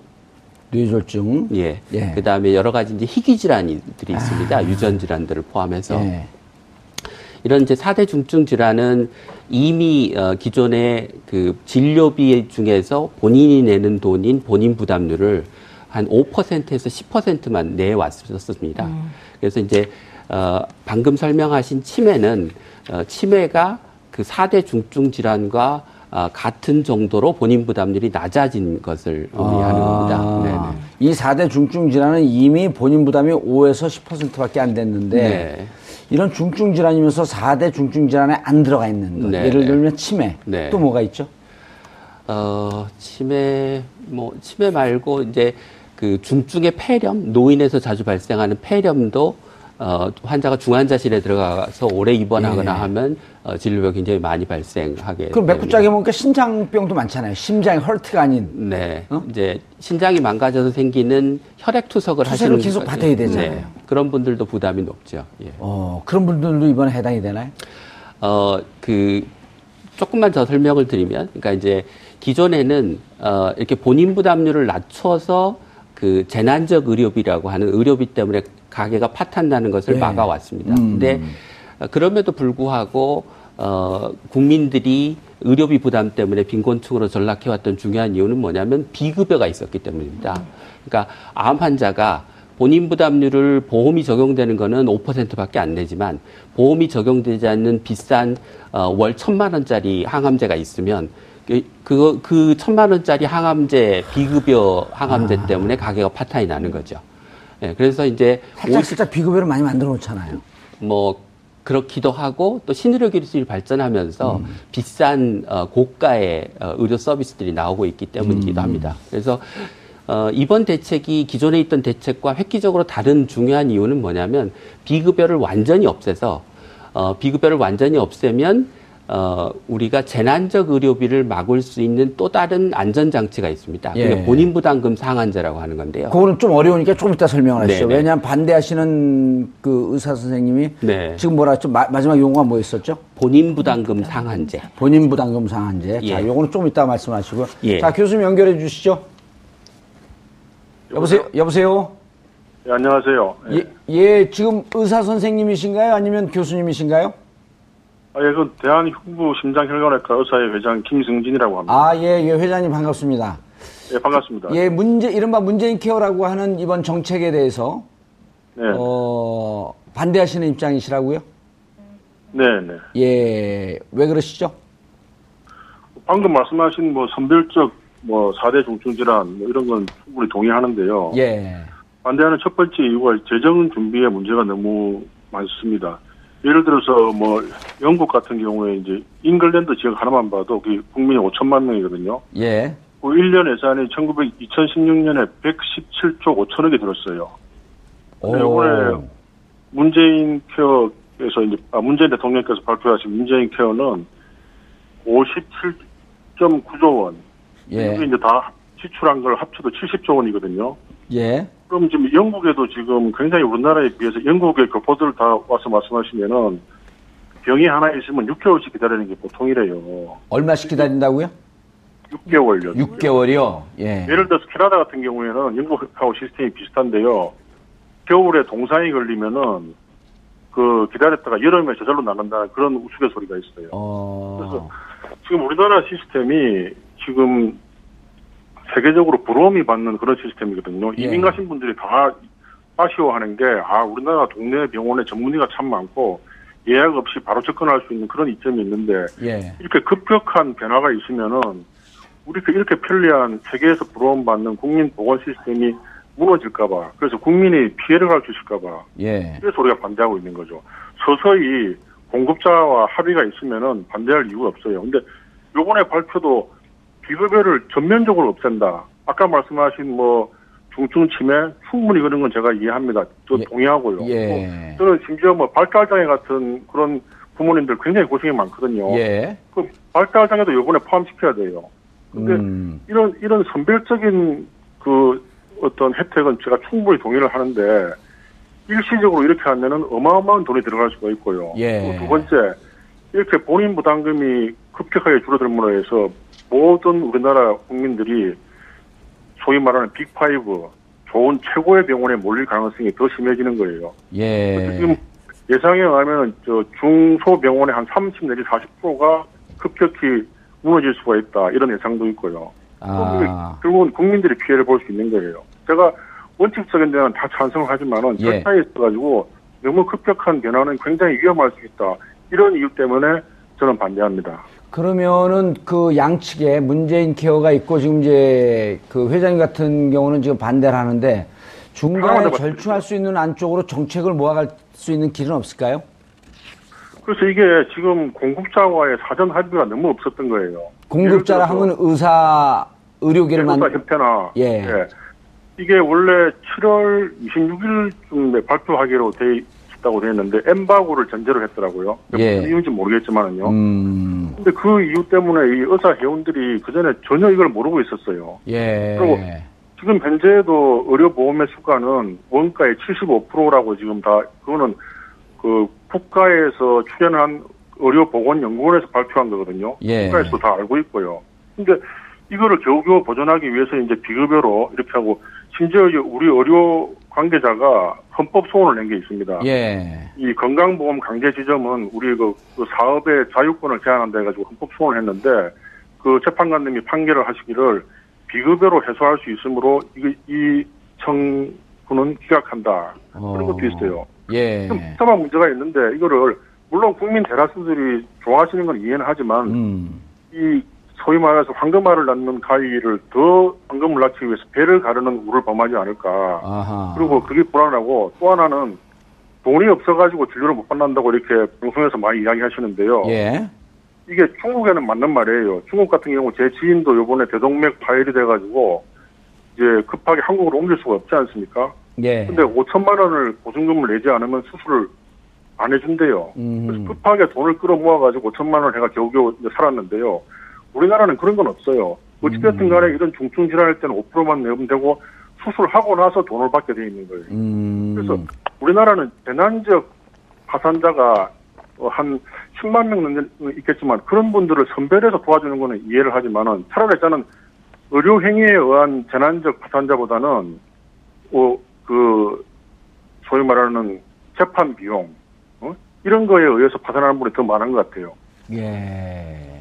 Speaker 1: 뇌졸중.
Speaker 4: 예.
Speaker 1: 예.
Speaker 4: 그 다음에 여러 가지 이제 희귀 질환들이 있습니다. 유전 질환들을 포함해서
Speaker 1: 예.
Speaker 4: 이런 이제 4대 중증 질환은 이미 어, 기존의 그 진료비 중에서 본인이 내는 돈인 본인 부담률을 한 5%에서 10%만 내왔었습니다. 그래서 이제 어, 방금 설명하신 치매는 어, 치매가 그 4대 중증 질환과 어, 같은 정도로 본인 부담률이 낮아진 것을 의미하는 겁니다. 네네.
Speaker 1: 아. 이 4대 중증 질환은 이미 본인 부담이 5에서 10%밖에 안 됐는데
Speaker 4: 네.
Speaker 1: 이런 중증 질환이면서 4대 중증 질환에 안 들어가 있는 것.
Speaker 4: 네.
Speaker 1: 예를 들면 치매.
Speaker 4: 네.
Speaker 1: 또 뭐가 있죠?
Speaker 4: 어, 치매, 뭐, 치매 말고 이제 그 중증의 폐렴, 노인에서 자주 발생하는 폐렴도 어, 환자가 중환자실에 들어가서 오래 입원하거나
Speaker 1: 예.
Speaker 4: 하면 어, 진료가 굉장히 많이 발생하게
Speaker 1: 그럼. 맥구짝에 보니까 신장병도 많잖아요. 심장이 헐트가 아닌.
Speaker 4: 네.
Speaker 1: 어?
Speaker 4: 이제 신장이 망가져서 생기는 혈액 투석을 하시는
Speaker 1: 계속
Speaker 4: 분-
Speaker 1: 받아야 되잖아요.
Speaker 4: 네. 그런 분들도 부담이 높죠. 예.
Speaker 1: 어, 그런 분들도 이번에 해당이 되나요?
Speaker 4: 어, 그, 조금만 더 설명을 드리면, 그러니까 이제 기존에는, 어, 이렇게 본인 부담률을 낮춰서 그 재난적 의료비라고 하는 의료비 때문에 가게가 파탄 나는 것을
Speaker 1: 네.
Speaker 4: 막아왔습니다.
Speaker 1: 음.
Speaker 4: 근데 어, 그럼에도 불구하고, 어, 국민들이 의료비 부담 때문에 빈곤층으로 전락해왔던 중요한 이유는 뭐냐면 비급여가 있었기 때문입니다. 그러니까 암 환자가 본인 부담률을 보험이 적용되는 거는 5%밖에 안 내지만 보험이 적용되지 않는 비싼 어, 월 천만 원짜리 항암제가 있으면 그, 그거 그 천만 원짜리 항암제 비급여 항암제
Speaker 1: 아.
Speaker 4: 때문에 가게가 파탄이 나는 거죠. 예, 그래서 이제
Speaker 1: 살짝 살짝 비급여를 많이 만들어 놓잖아요.
Speaker 4: 뭐 그렇기도 하고 또 신의료 기술이 발전하면서
Speaker 1: 음.
Speaker 4: 비싼 어, 고가의 어, 의료 서비스들이 나오고 있기 때문이기도
Speaker 1: 음.
Speaker 4: 합니다. 그래서 어, 이번 대책이 기존에 있던 대책과 획기적으로 다른 중요한 이유는 뭐냐면 비급여를 완전히 없애서 어, 비급여를 완전히 없애면 어, 우리가 재난적 의료비를 막을 수 있는 또 다른 안전장치가 있습니다.
Speaker 1: 예.
Speaker 4: 그게 본인 부담금 상한제라고 하는 건데요.
Speaker 1: 그거는 좀 어려우니까 조금 이따 설명을 하시죠.
Speaker 4: 네네.
Speaker 1: 왜냐하면 반대하시는 그 의사 선생님이
Speaker 4: 네.
Speaker 1: 지금 뭐라 좀 마, 마지막 용어가 뭐였었죠?
Speaker 4: 본인 부담금 상한제.
Speaker 1: 본인 부담금 상한제. 자,
Speaker 4: 예.
Speaker 1: 요거는 좀 이따 말씀하시고요.
Speaker 4: 예.
Speaker 1: 자, 교수님 연결해 주시죠. 여보세요? 여보세요?
Speaker 6: 예, 안녕하세요. 예.
Speaker 1: 예, 예, 지금 의사 선생님이신가요? 아니면 교수님이신가요?
Speaker 6: 아, 예, 그 대한흉부 심장혈관외과 의사회 회장 김승진이라고 합니다.
Speaker 1: 아, 예, 예, 회장님 반갑습니다.
Speaker 6: 예, 반갑습니다.
Speaker 1: 예, 문제, 이른바 문재인 케어라고 하는 이번 정책에 대해서,
Speaker 6: 네,
Speaker 1: 어, 반대하시는 입장이시라고요?
Speaker 6: 네, 네.
Speaker 1: 예, 왜 그러시죠?
Speaker 6: 방금 말씀하신 뭐 선별적 뭐 4대 중증 질환 뭐 이런 건 충분히 동의하는데요.
Speaker 1: 예,
Speaker 6: 반대하는 첫 번째 이유가 재정 준비에 문제가 너무 많습니다. 예를 들어서 뭐 영국 같은 경우에 이제 잉글랜드 지역 하나만 봐도 그 국민이 5천만 명이거든요.
Speaker 1: 예,
Speaker 6: 그 1년 예산이 1900, 2016년에 117조 5천억이 들었어요. 이번에 문재인 케어에서 이제 아, 문재인 대통령께서 발표하신 문재인 케어는 57.9조 원.
Speaker 1: 예,
Speaker 6: 이게 이제 다 지출한 걸 합쳐도 70조 원이거든요.
Speaker 1: 예,
Speaker 6: 그럼 지금 영국에도 지금 굉장히 우리나라에 비해서 영국의 교포들 다 와서 말씀하시면은 병이 하나 있으면 6개월씩 기다리는 게 보통이래요.
Speaker 1: 얼마씩 기다린다고요?
Speaker 6: 6개월요.
Speaker 1: 6개월이요? 예,
Speaker 6: 예를 들어서 캐나다 같은 경우에는 영국하고 시스템이 비슷한데요. 겨울에 동상이 걸리면은 그 기다렸다가 여름에 저절로 나간다는 그런 우스갯소리가 있어요.
Speaker 1: 어,
Speaker 6: 그래서 지금 우리나라 시스템이 지금 세계적으로 부러움이 받는 그런 시스템이거든요.
Speaker 1: 예.
Speaker 6: 이민 가신 분들이 다 아쉬워하는 게, 아, 우리나라 동네 병원에 전문의가 참 많고, 예약 없이 바로 접근할 수 있는 그런 이점이 있는데,
Speaker 1: 예,
Speaker 6: 이렇게 급격한 변화가 있으면은, 우리가 이렇게 편리한 세계에서 부러움받는 국민 보건 시스템이 무너질까봐, 그래서 국민이 피해를 갈 수 있을까봐,
Speaker 1: 예,
Speaker 6: 그래서 우리가 반대하고 있는 거죠. 서서히 공급자와 합의가 있으면은 반대할 이유가 없어요. 근데 요번에 발표도 비급여를 전면적으로 없앤다. 아까 말씀하신 뭐 중증 치매 충분히 그런 건 제가 이해합니다. 저
Speaker 1: 예.
Speaker 6: 동의하고요.
Speaker 1: 예,
Speaker 6: 저는 심지어 뭐 발달장애 같은 그런 부모님들 굉장히 고생이 많거든요.
Speaker 1: 예,
Speaker 6: 그 발달장애도 요번에 포함시켜야 돼요. 근데
Speaker 1: 음,
Speaker 6: 이런 이런 선별적인 그 어떤 혜택은 제가 충분히 동의를 하는데 일시적으로 이렇게 하면은 어마어마한 돈이 들어갈 수가 있고요.
Speaker 1: 예.
Speaker 6: 두 번째 이렇게 본인 부담금이 급격하게 줄어들므로 해서 모든 우리나라 국민들이 소위 말하는 빅파이브 좋은 최고의 병원에 몰릴 가능성이 더 심해지는 거예요.
Speaker 1: 예,
Speaker 6: 지금 예상에 의하면 저 중소병원의 한 30 내지 40%가 급격히 무너질 수가 있다 이런 예상도 있고요.
Speaker 1: 아,
Speaker 6: 결국은 국민들이 피해를 볼 수 있는 거예요. 제가 원칙적인 데는 다 찬성을 하지만은
Speaker 1: 예.
Speaker 6: 절차에 있어가지고 너무 급격한 변화는 굉장히 위험할 수 있다. 이런 이유 때문에 저는 반대합니다.
Speaker 1: 그러면은 그 양측에 문재인 케어가 있고 지금 이제 그 회장님 같은 경우는 지금 반대를 하는데 중간에 절충할 수 있는 안쪽으로 정책을 모아갈 수 있는 길은 없을까요?
Speaker 6: 그래서 이게 지금 공급자와의 사전 합의가 너무 없었던 거예요.
Speaker 1: 공급자라 하면 의사 의료계를 만
Speaker 6: 협회나
Speaker 1: 예.
Speaker 6: 이게 원래 7월 26일쯤에 발표하기로 돼 있다고 돼 있는데 엠바고를 전제로 했더라고요.
Speaker 1: 예.
Speaker 6: 무슨 이유인지 모르겠지만은요.
Speaker 1: 음,
Speaker 6: 근데 그 이유 때문에 이 의사 회원들이 그 전에 전혀 이걸 모르고 있었어요.
Speaker 1: 예.
Speaker 6: 그리고 지금 현재도 의료보험의 수가는 원가의 75%라고 지금 다 그거는 그 국가에서 출연한 의료보건연구원에서 발표한 거거든요.
Speaker 1: 예.
Speaker 6: 국가에서도 다 알고 있고요. 근데 이거를 겨우겨우 보존하기 위해서 이제 비급여로 이렇게 하고 심지어 우리 의료 관계자가 헌법 소원을 낸 게 있습니다.
Speaker 1: 예.
Speaker 6: 이 건강보험 강제 지점은 우리 그, 그 사업의 자유권을 제한한다 해가지고 헌법 소원을 했는데 그 재판관님이 판결을 하시기를 비급여로 해소할 수 있으므로 이, 이 청구는 기각한다 그런 것도 있어요.
Speaker 1: 예.
Speaker 6: 좀 복잡한 문제가 있는데 이거를 물론 국민 대다수들이 좋아하시는 건 이해는 하지만
Speaker 1: 음.
Speaker 6: 이 소위 말해서 황금알을 낳는 가위를 더 황금을 낳기 위해서 배를 가르는 우를 범하지 않을까.
Speaker 1: 아하.
Speaker 6: 그리고 그게 불안하고 또 하나는 돈이 없어가지고 진료를 못 받는다고 이렇게 방송에서 많이 이야기하시는데요.
Speaker 1: 예.
Speaker 6: 이게 중국에는 맞는 말이에요. 중국 같은 경우 제 지인도 요번에 대동맥 파열이 돼가지고 이제 급하게 한국으로 옮길 수가 없지 않습니까?
Speaker 1: 예.
Speaker 6: 근데 5천만 원을 보증금을 내지 않으면 수술을 안 해준대요.
Speaker 1: 음.
Speaker 6: 그래서 급하게 돈을 끌어모아가지고 5천만 원 해가 겨우겨우 살았는데요. 우리나라는 그런 건 없어요. 어찌됐든 간에 이런 중증 질환일 때는 5%만 내면 되고 수술하고 나서 돈을 받게 돼 있는 거예요.
Speaker 1: 음.
Speaker 6: 그래서 우리나라는 재난적 파산자가 어, 한 10만 명 있겠지만 그런 분들을 선별해서 도와주는 거는 이해를 하지만은 차라리 저는 의료 행위에 의한 재난적 파산자보다는 어, 그 소위 말하는 재판 비용 어? 이런 거에 의해서 파산하는 분이 더 많은 것 같아요.
Speaker 1: 예.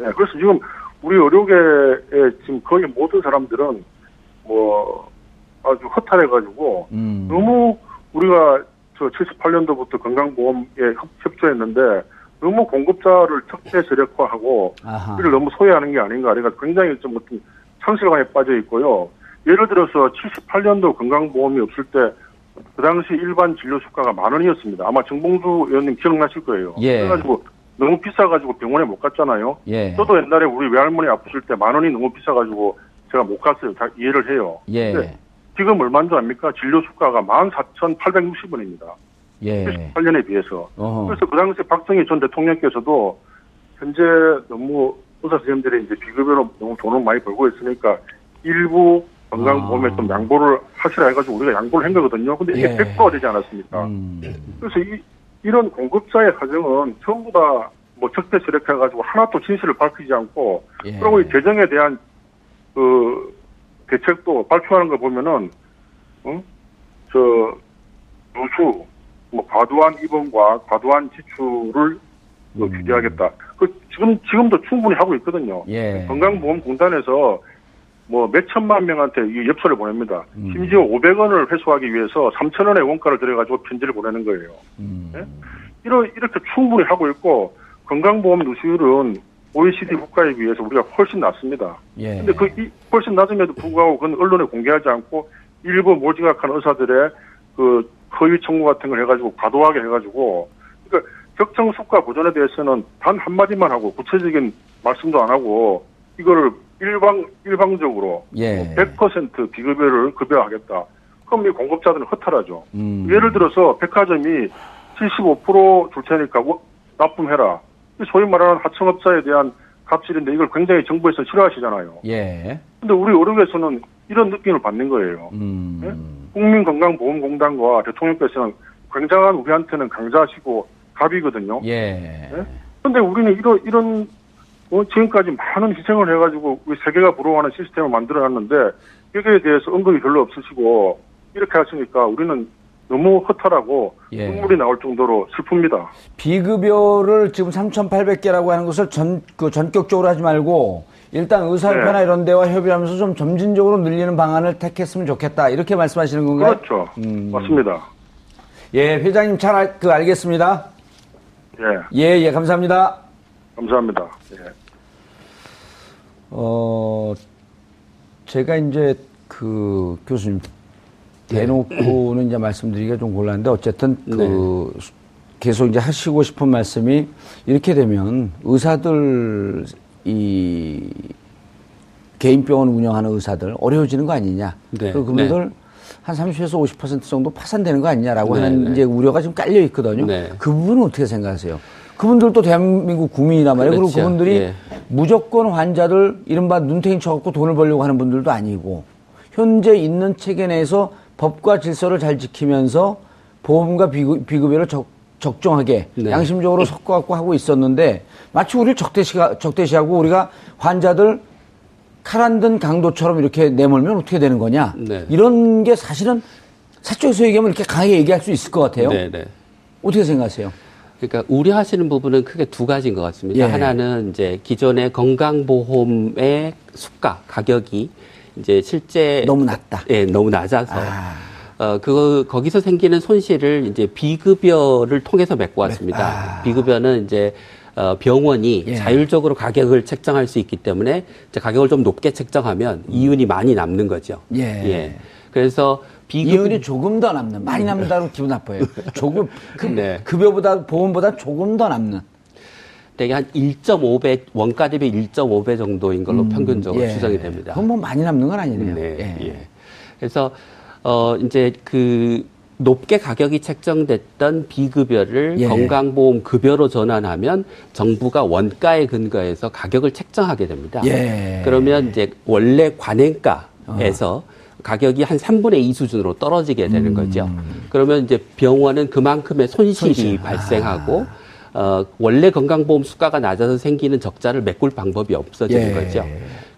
Speaker 6: 네, 그래서 지금 우리 의료계에 지금 거의 모든 사람들은 뭐 아주 허탈해가지고
Speaker 1: 음.
Speaker 6: 너무 우리가 저 78년도부터 건강보험에 협- 협조했는데 너무 공급자를 적대 세력화하고
Speaker 1: 아하.
Speaker 6: 이를 너무 소외하는 게 아닌가. 그러니까 굉장히 좀 어떤 상실감에 빠져 있고요. 예를 들어서 78년도 건강보험이 없을 때 그 당시 일반 진료 수가가 만 원이었습니다. 아마 정봉주 의원님 기억나실 거예요.
Speaker 1: 예.
Speaker 6: 그래가지고 너무 비싸가지고 병원에 못 갔잖아요.
Speaker 1: 예.
Speaker 6: 저도 옛날에 우리 외할머니 아프실 때 만 원이 너무 비싸가지고 제가 못 갔어요. 다 이해를 해요.
Speaker 1: 예.
Speaker 6: 근데 지금 얼마인 줄 압니까? 진료 수가가 14,860원입니다.
Speaker 1: 예.
Speaker 6: 78년에 비해서.
Speaker 1: 어허.
Speaker 6: 그래서 그 당시 박정희 전 대통령께서도 현재 너무 의사 선생님들이 이제 비급여로 너무 돈을 많이 벌고 있으니까 일부 건강보험에
Speaker 1: 아.
Speaker 6: 좀 양보를 하시라 해가지고 우리가 양보를 한 거거든요. 근데 이게
Speaker 1: 예.
Speaker 6: 100%가 되지 않았습니까?
Speaker 1: 음.
Speaker 6: 그래서 이, 이런 공급자의 사정은 전부 다 뭐 적대 세력해가지고 하나도 진실을 밝히지 않고
Speaker 1: 예.
Speaker 6: 그리고 이 재정에 대한 그 대책도 발표하는 거 보면은 어? 저 누수 뭐 과도한 입원과 과도한 지출을 뭐
Speaker 1: 음.
Speaker 6: 규제하겠다. 그 지금 지금도 충분히 하고 있거든요.
Speaker 1: 예.
Speaker 6: 건강보험공단에서 뭐 몇천만 명한테 이 엽서를 보냅니다.
Speaker 1: 음.
Speaker 6: 심지어 500원을 회수하기 위해서 3천 원의 원가를 들여가지고 편지를 보내는 거예요.
Speaker 1: 음.
Speaker 6: 예? 이러, 이렇게 충분히 하고 있고 건강보험 누수율은 OECD 국가에 비해서 우리가 훨씬 낮습니다.
Speaker 1: 예.
Speaker 6: 근데 그 이- 훨씬 낮음에도 불구하고 그건 언론에 공개하지 않고 일부 몰지각한 의사들의 그 허위 청구 같은 걸 해가지고 과도하게 해가지고 그러니까 적정 수가 보존에 대해서는 단 한마디만 하고 구체적인 말씀도 안 하고 이거를 일방 일방적으로
Speaker 1: 예.
Speaker 6: 100% 비급여를 급여하겠다. 그럼 이 공급자들은 허탈하죠.
Speaker 1: 음.
Speaker 6: 예를 들어서 백화점이 75%줄 테니까 뭐 납품해라. 이 소위 말하는 하청업자에 대한 갑질인데 이걸 굉장히 정부에서 싫어하시잖아요.
Speaker 1: 예.
Speaker 6: 근데 우리 의료계에서는 이런 느낌을 받는 거예요.
Speaker 1: 음.
Speaker 6: 국민건강보험공단과 대통령께서는 굉장한 우리한테는 강자시고 갑이거든요.
Speaker 1: 예.
Speaker 6: 근데 우리는 이런 이런 어, 지금까지 많은 희생을 해가지고 우리 세계가 부러워하는 시스템을 만들어놨는데 여기에 대해서 언급이 별로 없으시고 이렇게 하시니까 우리는 너무 허탈하고
Speaker 1: 예.
Speaker 6: 눈물이 나올 정도로 슬픕니다.
Speaker 1: 비급여를 지금 3,800개라고 하는 것을 전, 그 전격적으로 하지 말고 일단 의사협회나
Speaker 6: 네.
Speaker 1: 이런 데와 협의하면서 좀 점진적으로 늘리는 방안을 택했으면 좋겠다. 이렇게 말씀하시는 건가요?
Speaker 6: 그렇죠.
Speaker 1: 음.
Speaker 6: 맞습니다.
Speaker 1: 예, 회장님 잘 알, 그 알겠습니다.
Speaker 6: 예,
Speaker 1: 예, 예, 감사합니다.
Speaker 6: 감사합니다. 예.
Speaker 1: 어, 제가 이제 그 교수님 대놓고는 이제 말씀드리기가 좀 곤란한데 어쨌든 그 계속 이제 하시고 싶은 말씀이 이렇게 되면 의사들 이 개인 병원 운영하는 의사들 어려워지는 거 아니냐.
Speaker 4: 네,
Speaker 1: 그 그분들 한 30에서 50% 정도 파산되는 거 아니냐라고
Speaker 4: 네,
Speaker 1: 하는
Speaker 4: 네.
Speaker 1: 이제 우려가 지금 깔려 있거든요.
Speaker 4: 네.
Speaker 1: 그 부분은 어떻게 생각하세요? 그분들도 대한민국 국민이란 말이에요. 그리고
Speaker 4: 그렇죠.
Speaker 1: 그분들이
Speaker 4: 예.
Speaker 1: 무조건 환자들 이른바 눈탱이 쳐갖고 돈을 벌려고 하는 분들도 아니고 현재 있는 체계 내에서 법과 질서를 잘 지키면서 보험과 비급, 비급여를 적, 적정하게
Speaker 4: 네.
Speaker 1: 양심적으로 섞어갖고 하고 있었는데 마치 우리를 적대시가, 적대시하고 우리가 환자들 칼 안 든 강도처럼 이렇게 내몰면 어떻게 되는 거냐
Speaker 4: 네.
Speaker 1: 이런 게 사실은 사적에서 얘기하면 이렇게 강하게 얘기할 수 있을 것 같아요.
Speaker 4: 네, 네.
Speaker 1: 어떻게 생각하세요?
Speaker 4: 그러니까 우려하시는 부분은 크게 두 가지인 것 같습니다.
Speaker 1: 예.
Speaker 4: 하나는 이제 기존의 건강보험의 수가 가격이 이제 실제
Speaker 1: 너무 낮다.
Speaker 4: 예, 너무 낮아서
Speaker 1: 아.
Speaker 4: 어 그거 거기서 생기는 손실을 이제 비급여를 통해서 메꿔 왔습니다.
Speaker 1: 아.
Speaker 4: 비급여는 이제 어 병원이
Speaker 1: 예.
Speaker 4: 자율적으로 가격을 책정할 수 있기 때문에 이제 가격을 좀 높게 책정하면 이윤이 많이 남는 거죠.
Speaker 1: 예.
Speaker 4: 그래서
Speaker 1: 이윤이 조금 더 남는 많이 남는다 그러면 기분 나빠요. 조금 그,
Speaker 4: 네.
Speaker 1: 급여보다 보험보다 조금 더 남는.
Speaker 4: 대개 한 1.5배 원가 대비 1.5배 정도인 걸로 평균적으로
Speaker 1: 예.
Speaker 4: 추정이 됩니다.
Speaker 1: 그건 뭐 많이 남는 건 아니네요.
Speaker 4: 네,
Speaker 1: 예.
Speaker 4: 예. 그래서 어 이제 그 높게 가격이 책정됐던 비급여를
Speaker 1: 예.
Speaker 4: 건강보험 급여로 전환하면 정부가 원가에 근거해서 가격을 책정하게 됩니다.
Speaker 1: 예.
Speaker 4: 그러면 이제 원래 관행가에서 가격이 한 3분의 2 수준으로 떨어지게 되는 거죠. 그러면 이제 병원은 그만큼의 손실이
Speaker 1: 손실.
Speaker 4: 발생하고 어, 원래 건강보험 수가가 낮아서 생기는 적자를 메꿀 방법이 없어지는
Speaker 1: 예.
Speaker 4: 거죠.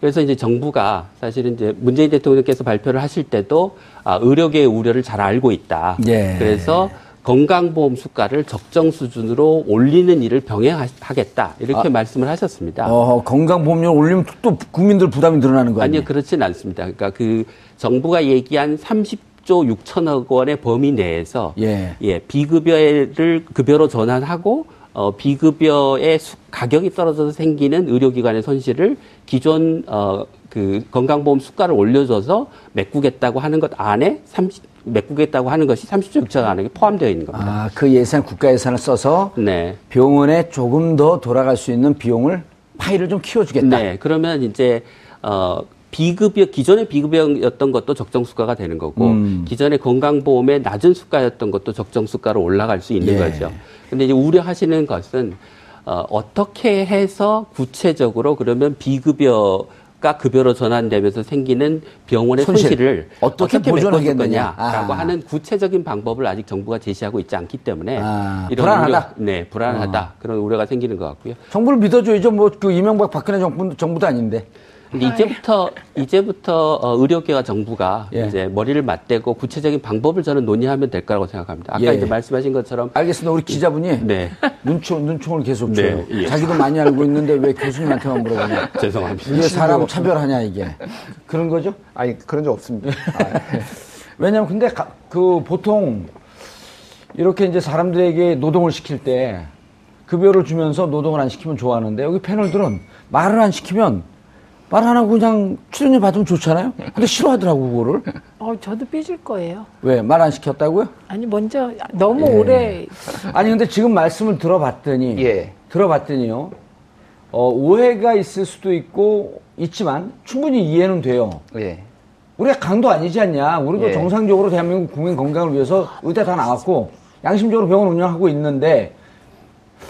Speaker 4: 그래서 이제 정부가 사실은 이제 문재인 대통령께서 발표를 하실 때도 아, 의료계의 우려를 잘 알고 있다.
Speaker 1: 예.
Speaker 4: 그래서 건강보험 수가를 적정 수준으로 올리는 일을 병행하겠다. 이렇게 말씀을 하셨습니다.
Speaker 1: 아. 어, 건강보험료 올리면 또 국민들 부담이 늘어나는 거 아니에요?
Speaker 4: 아니요, 그렇진 않습니다. 그러니까 그 정부가 얘기한 30조 6천억 원의 범위 내에서
Speaker 1: 예.
Speaker 4: 예, 비급여를 급여로 전환하고 어, 비급여의 수- 가격이 떨어져서 생기는 의료기관의 손실을 기존 어, 그 건강보험 수가를 올려줘서 메꾸겠다고 하는 것 안에 30, 메꾸겠다고 하는 것이 30조 6천억 안에 포함되어 있는 겁니다.
Speaker 1: 아, 그 예산, 국가 예산을 써서
Speaker 4: 네.
Speaker 1: 병원에 조금 더 돌아갈 수 있는 비용을 파일을 좀 키워주겠다.
Speaker 4: 네, 그러면 이제 어 비급여 기존의 비급여였던 것도 적정 수가가 되는 거고
Speaker 1: 음.
Speaker 4: 기존의 건강보험의 낮은 수가였던 것도 적정 수가로 올라갈 수 있는
Speaker 1: 예.
Speaker 4: 거죠. 근데 이제 우려하시는 것은 어 어떻게 해서 구체적으로 그러면 비급여 가 급여로 전환되면서 생기는 병원의
Speaker 1: 손실.
Speaker 4: 손실을
Speaker 1: 어떻게
Speaker 4: 어떻게, 메꿔줄
Speaker 1: 보존하겠느냐.
Speaker 4: 거냐라고
Speaker 1: 아.
Speaker 4: 하는 구체적인 방법을 아직 정부가 제시하고 있지 않기 때문에
Speaker 1: 아,
Speaker 4: 이런
Speaker 1: 불안하다. 어.
Speaker 4: 우려, 네, 불안하다 그런 우려가 생기는 것 같고요.
Speaker 1: 정부를 믿어줘야죠. 뭐 그 이명박 박근혜 정부, 정부도 아닌데.
Speaker 4: 근데 이제부터 이제부터 어, 의료계와 정부가
Speaker 1: 예.
Speaker 4: 이제 머리를 맞대고 구체적인 방법을 저는 논의하면 될 거라고 생각합니다. 아까
Speaker 1: 예.
Speaker 4: 이제 말씀하신 것처럼
Speaker 1: 알겠습니다. 우리 기자분이
Speaker 4: 네
Speaker 1: 눈총, 눈총을 계속
Speaker 4: 네,
Speaker 1: 줘요.
Speaker 4: 예.
Speaker 1: 자기도 많이 알고 있는데 왜 교수님한테만 물어보냐.
Speaker 4: 죄송합니다.
Speaker 1: 이게 사람 차별하냐, 이게. 그런 거죠?
Speaker 3: 아니 그런 적 없습니다.
Speaker 1: 왜냐면 근데 가- 그 보통 이렇게 이제 사람들에게 노동을 시킬 때 급여를 주면서 노동을 안 시키면 좋아하는데 여기 패널들은 말을 안 시키면 말 안 하고 그냥 출연료 받으면 좋잖아요. 근데 싫어하더라고 그거를.
Speaker 5: 어, 저도 삐질 거예요.
Speaker 1: 왜 말 안 시켰다고요?
Speaker 5: 아니 먼저 너무
Speaker 1: 예.
Speaker 5: 오래
Speaker 1: 아니 근데 지금 말씀을 들어봤더니
Speaker 3: 예.
Speaker 1: 들어봤더니요. 어, 오해가 있을 수도 있고 있지만 충분히 이해는 돼요.
Speaker 3: 예.
Speaker 1: 우리가 강도 아니지 않냐. 우리도
Speaker 3: 예.
Speaker 1: 정상적으로 대한민국 국민 건강을 위해서 의대 다 나왔고 양심적으로 병원 운영하고 있는데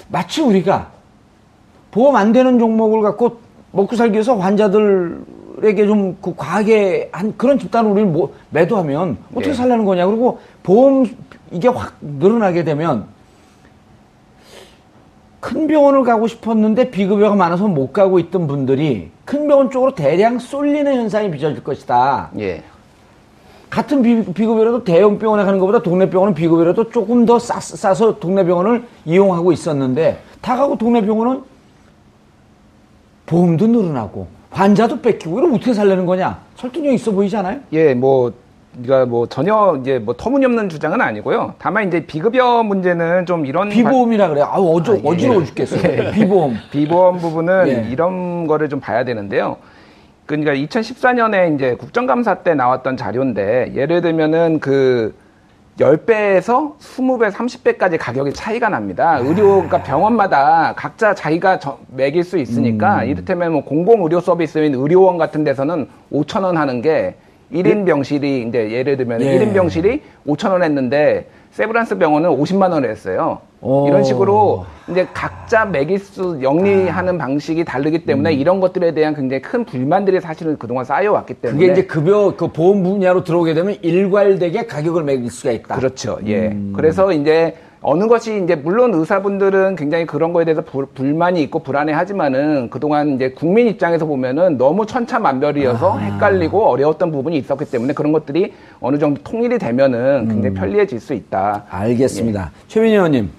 Speaker 1: 마치 우리가 보험 안 되는 종목을 갖고 먹고 살기 위해서 환자들에게 좀 그 과하게 한 그런 집단을 우리를 뭐 매도하면 어떻게
Speaker 3: 예.
Speaker 1: 살라는 거냐. 그리고 보험 이게 확 늘어나게 되면 큰 병원을 가고 싶었는데 비급여가 많아서 못 가고 있던 분들이 큰 병원 쪽으로 대량 쏠리는 현상이 빚어질 것이다.
Speaker 3: 예.
Speaker 1: 같은 비, 비급여라도 대형 병원에 가는 것보다 동네 병원은 비급여라도 조금 더 싸, 싸서 동네 병원을 이용하고 있었는데 다 가고 동네 병원은 보험도 늘어나고 환자도 뺏기고 이러면 어떻게 살려는 거냐? 설득력 있어 보이지 않아요?
Speaker 3: 예, 뭐, 그러니까 뭐 전혀 이제 뭐 터무니없는 주장은 아니고요. 다만 이제 비급여 문제는 좀 이런
Speaker 1: 비보험이라 그래. 아 어저,
Speaker 3: 아, 예.
Speaker 1: 어지러워 죽겠어요. 비보험.
Speaker 3: 비보험 부분은
Speaker 1: 예.
Speaker 3: 이런 거를 좀 봐야 되는데요. 그러니까 2014년에 이제 국정감사 때 나왔던 자료인데 예를 들면은 그 10배에서 20배, 30배까지 가격이 차이가 납니다. 의료, 그러니까 병원마다 각자 자기가 저- 매길 수 있으니까 이를테면 뭐 공공의료 서비스인 의료원 같은 데서는 5천원 하는 게 1인 병실이 이제 예를 들면
Speaker 1: 예.
Speaker 3: 1인 병실이 5천원 했는데 세브란스 병원은 50만 원을 했어요.
Speaker 1: 오.
Speaker 3: 이런 식으로 이제 각자 매길 수 영리하는 방식이 다르기 때문에 이런 것들에 대한 굉장히 큰 불만들이 사실은 그동안 쌓여왔기 때문에
Speaker 1: 그게 이제 급여 그 보험 분야로 들어오게 되면 일괄되게 가격을 매길 수가 있다.
Speaker 3: 그렇죠. 예. 그래서 이제 어느 것이 이제 물론 의사분들은 굉장히 그런 거에 대해서 불, 불만이 있고 불안해하지만은 그동안 이제 국민 입장에서 보면은 너무 천차만별이어서 헷갈리고 어려웠던 부분이 있었기 때문에 그런 것들이 어느 정도 통일이 되면은 굉장히 편리해질 수 있다.
Speaker 1: 알겠습니다. 최민희 의원님,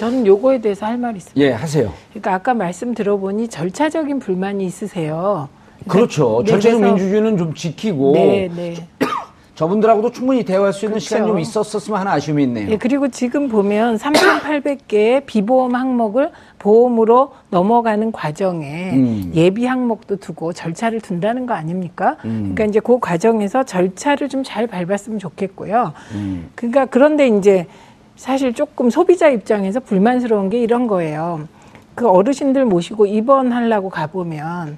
Speaker 5: 저는 요거에 대해서 할 말이 있습니다.
Speaker 1: 예, 하세요.
Speaker 5: 그러니까 아까 말씀 들어보니 절차적인 불만이 있으세요. 그러니까
Speaker 1: 그렇죠.
Speaker 5: 네,
Speaker 1: 절차적 민주주의는 좀 지키고
Speaker 5: 네, 네.
Speaker 1: 저분들하고도 충분히 대화할 수 있는
Speaker 5: 그렇죠.
Speaker 1: 시간이 좀 있었었으면 하는 아쉬움이 있네요.
Speaker 5: 예, 그리고 지금 보면 3,800개의 비보험 항목을 보험으로 넘어가는 과정에
Speaker 1: 음.
Speaker 5: 예비 항목도 두고 절차를 둔다는 거 아닙니까?
Speaker 1: 음.
Speaker 5: 그러니까 이제 그 과정에서 절차를 좀 잘 밟았으면 좋겠고요.
Speaker 1: 음.
Speaker 5: 그러니까 그런데 이제 사실 조금 소비자 입장에서 불만스러운 게 이런 거예요. 그 어르신들 모시고 입원하려고 가보면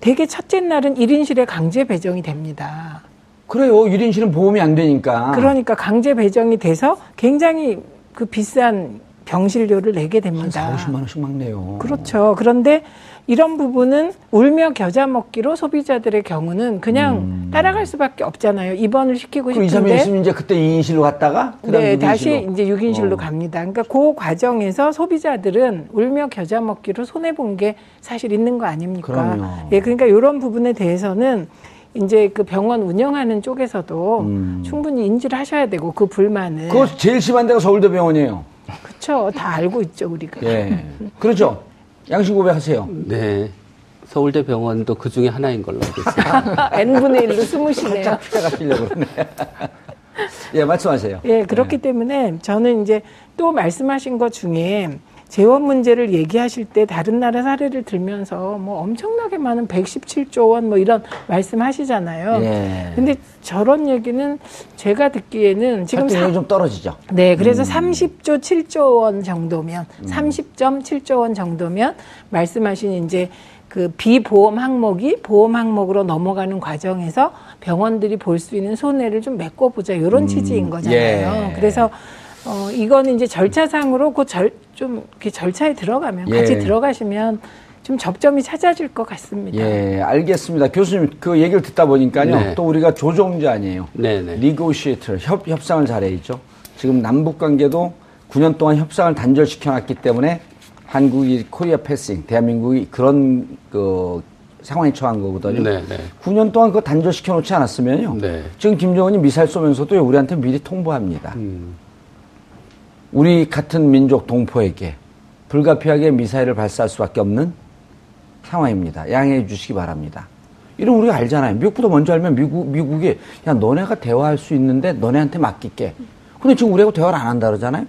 Speaker 5: 되게 첫째 날은 1인실에 강제 배정이 됩니다.
Speaker 1: 그래요. 1인실은 보험이 안 되니까.
Speaker 5: 그러니까 강제 배정이 돼서 굉장히 그 비싼 병실료를 내게
Speaker 1: 한
Speaker 5: 됩니다.
Speaker 1: 4, 50만 원씩 막 내요.
Speaker 5: 그렇죠. 그런데 이런 부분은 울며 겨자 먹기로 소비자들의 경우는 그냥 따라갈 수밖에 없잖아요. 입원을 시키고
Speaker 1: 음. 그럼 2, 3일
Speaker 5: 싶은데
Speaker 1: 있으면 이제 그때 2인실로 갔다가
Speaker 5: 네,
Speaker 1: 6인실로.
Speaker 5: 다시 이제 6인실로
Speaker 1: 어.
Speaker 5: 갑니다. 그러니까 그 과정에서 소비자들은 울며 겨자 먹기로 손해 본 게 사실 있는 거 아닙니까?
Speaker 1: 그럼요.
Speaker 5: 예, 그러니까 이런 부분에 대해서는 이제 그 병원 운영하는 쪽에서도
Speaker 1: 음.
Speaker 5: 충분히 인지를 하셔야 되고 그 불만을
Speaker 1: 그거 제일 심한 데가 서울대 병원이에요.
Speaker 5: 그렇죠. 다 알고 있죠, 우리가.
Speaker 1: 예. 그렇죠. 양심 고백하세요.
Speaker 4: 네. 서울대 병원도 그 중에 하나인 걸로 알고 있습니다.
Speaker 5: n분의 1로 스무시네요.
Speaker 1: 살짝 피해 가시려고 그러네. 예, 말씀하세요.
Speaker 5: 예, 그렇기 때문에 저는 이제 또 말씀하신 것 중에 재원 문제를 얘기하실 때 다른 나라 사례를 들면서 뭐 엄청나게 많은 117조 원 뭐 이런 말씀하시잖아요.
Speaker 1: 예.
Speaker 5: 근데 저런 얘기는 제가 듣기에는 지금 사,
Speaker 1: 좀 떨어지죠.
Speaker 5: 네, 그래서
Speaker 1: 음.
Speaker 5: 30조 7조 원 정도면, 30.7조 원 정도면 말씀하신 이제 그 비보험 항목이 보험 항목으로 넘어가는 과정에서 병원들이 볼 수 있는 손해를 좀 메꿔보자 이런 취지인 거잖아요.
Speaker 1: 예.
Speaker 5: 그래서 어 이거는 이제 절차상으로 그절좀 이렇게 절차에 들어가면
Speaker 1: 예.
Speaker 5: 같이 들어가시면 좀 접점이 찾아질 것 같습니다.
Speaker 1: 예, 알겠습니다. 교수님, 그 얘기를 듣다 보니까요.
Speaker 4: 네.
Speaker 1: 또 우리가 조정자 아니에요.
Speaker 4: 네네.
Speaker 1: 리고시에이터, 협, 협상을 잘해 있죠. 지금 남북 관계도 9년 동안 협상을 단절시켜 놨기 때문에 한국이 코리아 패싱, 대한민국이 그런 그 상황에 처한 거거든요.
Speaker 4: 네 네.
Speaker 1: 9년 동안 그거 단절시켜 놓지 않았으면요.
Speaker 4: 네.
Speaker 1: 지금 김정은이 미사일 쏘면서도 우리한테 미리 통보합니다.
Speaker 4: 음.
Speaker 1: 우리 같은 민족 동포에게 불가피하게 미사일을 발사할 수밖에 없는 상황입니다. 양해해 주시기 바랍니다. 이런 우리가 알잖아요. 미국보다 먼저 알면 미국, 미국이, 야, 너네가 대화할 수 있는데 너네한테 맡길게. 근데 지금 우리하고 대화를 안 한다 그러잖아요?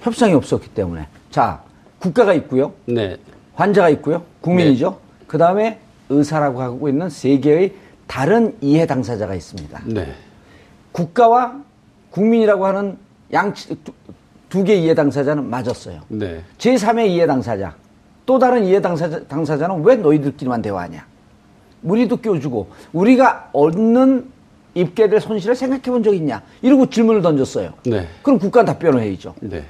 Speaker 1: 협상이 없었기 때문에. 자, 국가가 있고요.
Speaker 4: 네.
Speaker 1: 환자가 있고요. 국민이죠. 그 다음에 의사라고 하고 있는 세 개의 다른 이해 당사자가 있습니다.
Speaker 4: 네.
Speaker 1: 국가와 국민이라고 하는 양치, 두 개 이해 당사자는 맞았어요.
Speaker 4: 네.
Speaker 1: 제3의 이해 당사자, 또 다른 이해 당사자, 당사자는 왜 너희들끼리만 대화하냐? 우리도 껴주고, 우리가 얻는 입게 될 손실을 생각해 본 적 있냐? 이러고 질문을 던졌어요.
Speaker 4: 네.
Speaker 1: 그럼 국가는 답변을 해야죠.
Speaker 4: 네.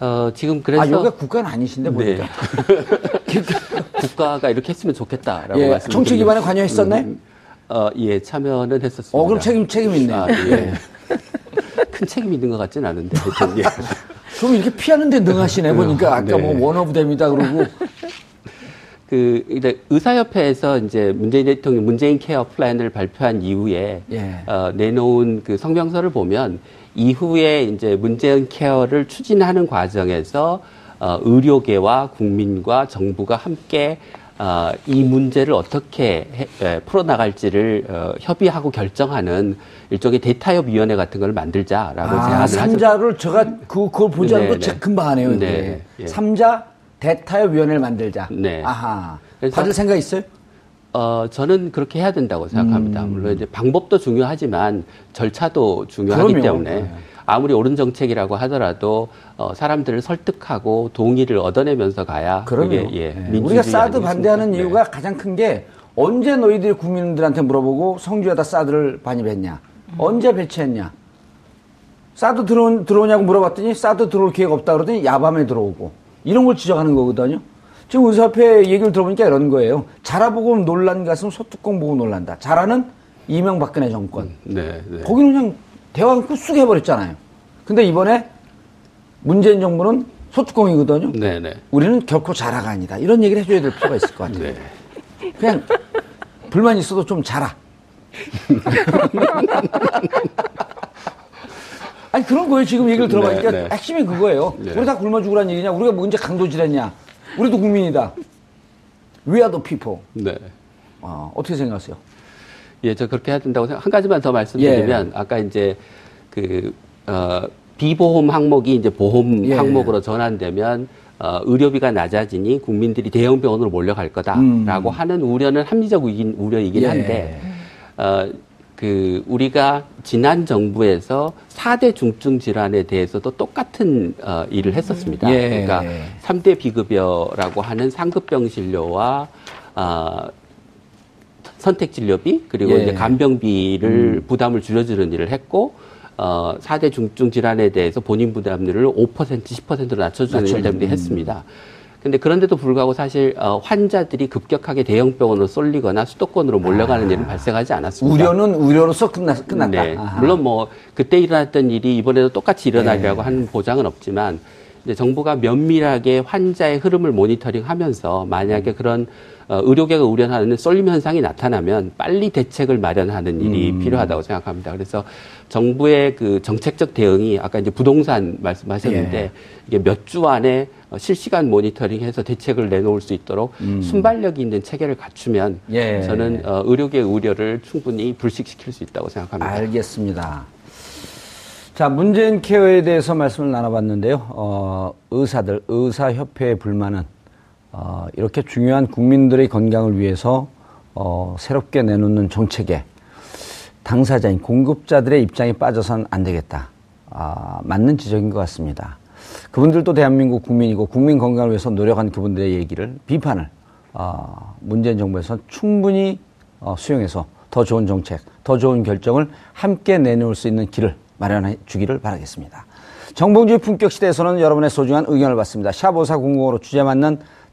Speaker 4: 어, 지금 그래서
Speaker 1: 아, 여기가 국가는 아니신데,
Speaker 4: 네.
Speaker 1: 보니까.
Speaker 4: 국가가 이렇게 했으면 좋겠다라고
Speaker 1: 예,
Speaker 4: 말씀.
Speaker 1: 정치 기반에 관여했었나요?
Speaker 4: 어, 예, 참여는 했었습니다.
Speaker 1: 어, 그럼 책임, 책임 있네요.
Speaker 4: 아, 예. 큰 책임 있는 것 같지는 않은데. 하여튼, 예.
Speaker 1: 좀 이렇게 피하는데 능하시네, 보니까. 아까
Speaker 4: 네.
Speaker 1: 뭐 one of them이다 그러고.
Speaker 4: 그 이제 의사협회에서 이제 문재인 대통령 문재인 케어 플랜을 발표한 이후에
Speaker 1: 예.
Speaker 4: 어, 내놓은 그 성명서를 보면 이후에 이제 문재인 케어를 추진하는 과정에서 어, 의료계와 국민과 정부가 함께 어, 이 문제를 어떻게 해- 에, 풀어나갈지를 어, 협의하고 결정하는 일종의 대타협위원회 같은 걸 만들자라고
Speaker 1: 아,
Speaker 4: 제안을.
Speaker 1: 삼자를 제가 그, 그걸 보지 않고
Speaker 4: 네,
Speaker 1: 제
Speaker 4: 네.
Speaker 1: 금방 하네요.
Speaker 4: 네, 예.
Speaker 1: 삼자 대타협위원회를 만들자.
Speaker 4: 네.
Speaker 1: 아하. 받을 생각 있어요?
Speaker 4: 어, 저는 그렇게 해야 된다고 생각합니다. 물론 이제 방법도 중요하지만 절차도 중요하기
Speaker 1: 그럼요.
Speaker 4: 때문에
Speaker 1: 네.
Speaker 4: 아무리 옳은 정책이라고 하더라도 어, 사람들을 설득하고 동의를 얻어내면서 가야
Speaker 1: 그럼요.
Speaker 4: 그게 예,
Speaker 1: 네. 우리가 사드? 반대하는
Speaker 4: 네.
Speaker 1: 이유가 가장 큰 게 언제 너희들이 국민들한테 물어보고 성주에다 사드를 반입했냐? 언제 배치했냐? 사드 들어, 들어오냐고 물어봤더니 사드 들어올 기회가 없다 그러더니 야밤에 들어오고 이런 걸 지적하는 거거든요. 지금 의사협회 얘기를 들어보니까 이런 거예요. 자라 보고 놀란 가슴 소뚜껑 보고 놀란다. 자라는 이명박근혜 정권.
Speaker 4: 네, 네.
Speaker 1: 거기는 그냥 대화 끊고 쑥 해버렸잖아요. 근데 이번에 문재인 정부는 소뚜껑이거든요.
Speaker 4: 네, 네.
Speaker 1: 우리는 결코 자라가 아니다. 이런 얘기를 해줘야 될 필요가 있을 것 같아요.
Speaker 4: 네.
Speaker 1: 그냥 불만 있어도 좀 자라. 아니 그런 거예요. 지금 얘기를 들어보니까
Speaker 4: 네, 네.
Speaker 1: 핵심이 그거예요.
Speaker 4: 네.
Speaker 1: 우리 다 굶어 죽으란 얘기냐? 우리가 뭐 언제 강도질했냐? 우리도 국민이다. We are the people.
Speaker 4: 네.
Speaker 1: 어, 어떻게 생각하세요?
Speaker 4: 예, 저 그렇게 해야 된다고 생각. 한 가지만 더 말씀드리면 아까 이제 그 어, 비보험 항목이 이제 보험
Speaker 1: 예.
Speaker 4: 항목으로 전환되면 어, 의료비가 낮아지니 국민들이 대형 병원으로 몰려갈 거다라고 하는 우려는 합리적인 우려이긴
Speaker 1: 예.
Speaker 4: 한데 어, 그 우리가 지난 정부에서 4대 중증 질환에 대해서도 똑같은 어, 일을 했었습니다.
Speaker 1: 예.
Speaker 4: 그러니까 3대 비급여라고 하는 상급 병 진료와 어, 선택 진료비 그리고
Speaker 1: 예. 음.
Speaker 4: 이제 간병비를 부담을 줄여주는 일을 했고 어, 4대 중증 질환에 대해서 본인 부담률을 5% 10%로 낮춰주는
Speaker 1: 낮춰주는,
Speaker 4: 일을 때문에
Speaker 1: 음.
Speaker 4: 했습니다. 근데 그런데도 불구하고 사실 어, 환자들이 급격하게 대형 병원으로 쏠리거나 수도권으로 몰려가는 일은 발생하지 않았습니다.
Speaker 1: 우려는 우려로서 끝났, 끝났다.
Speaker 4: 네. 물론 뭐 그때 일어났던 일이 이번에도 똑같이 일어나리라고 하는 보장은 없지만 이제 정부가 면밀하게 환자의 흐름을 모니터링하면서 만약에 그런 어, 의료계가 우려하는 쏠림 현상이 나타나면 빨리 대책을 마련하는 일이 필요하다고 생각합니다. 그래서 정부의 그 정책적 대응이 아까 이제 부동산 말씀하셨는데 이게 몇 주 안에 어, 실시간 모니터링해서 대책을 내놓을 수 있도록 순발력이 있는 체계를 갖추면
Speaker 1: 예.
Speaker 4: 저는 어, 의료계 우려를 충분히 불식시킬 수 있다고 생각합니다.
Speaker 1: 알겠습니다. 자, 문재인 케어에 대해서 말씀을 나눠봤는데요. 어, 의사들, 의사협회의 불만은 어, 이렇게 중요한 국민들의 건강을 위해서 어, 새롭게 내놓는 정책에 당사자인 공급자들의 입장이 빠져선 안 되겠다. 아, 맞는 지적인 것 같습니다. 그분들도 대한민국 국민이고 국민 건강을 위해서 노력한 그분들의 얘기를 비판을 어, 문재인 정부에서 충분히 어, 수용해서 더 좋은 정책, 더 좋은 결정을 함께 내놓을 수 있는 길을 마련해 주기를 바라겠습니다. 정봉주의 품격 시대에서는 여러분의 소중한 의견을 받습니다. 샵5사 0 5로 주제 맞는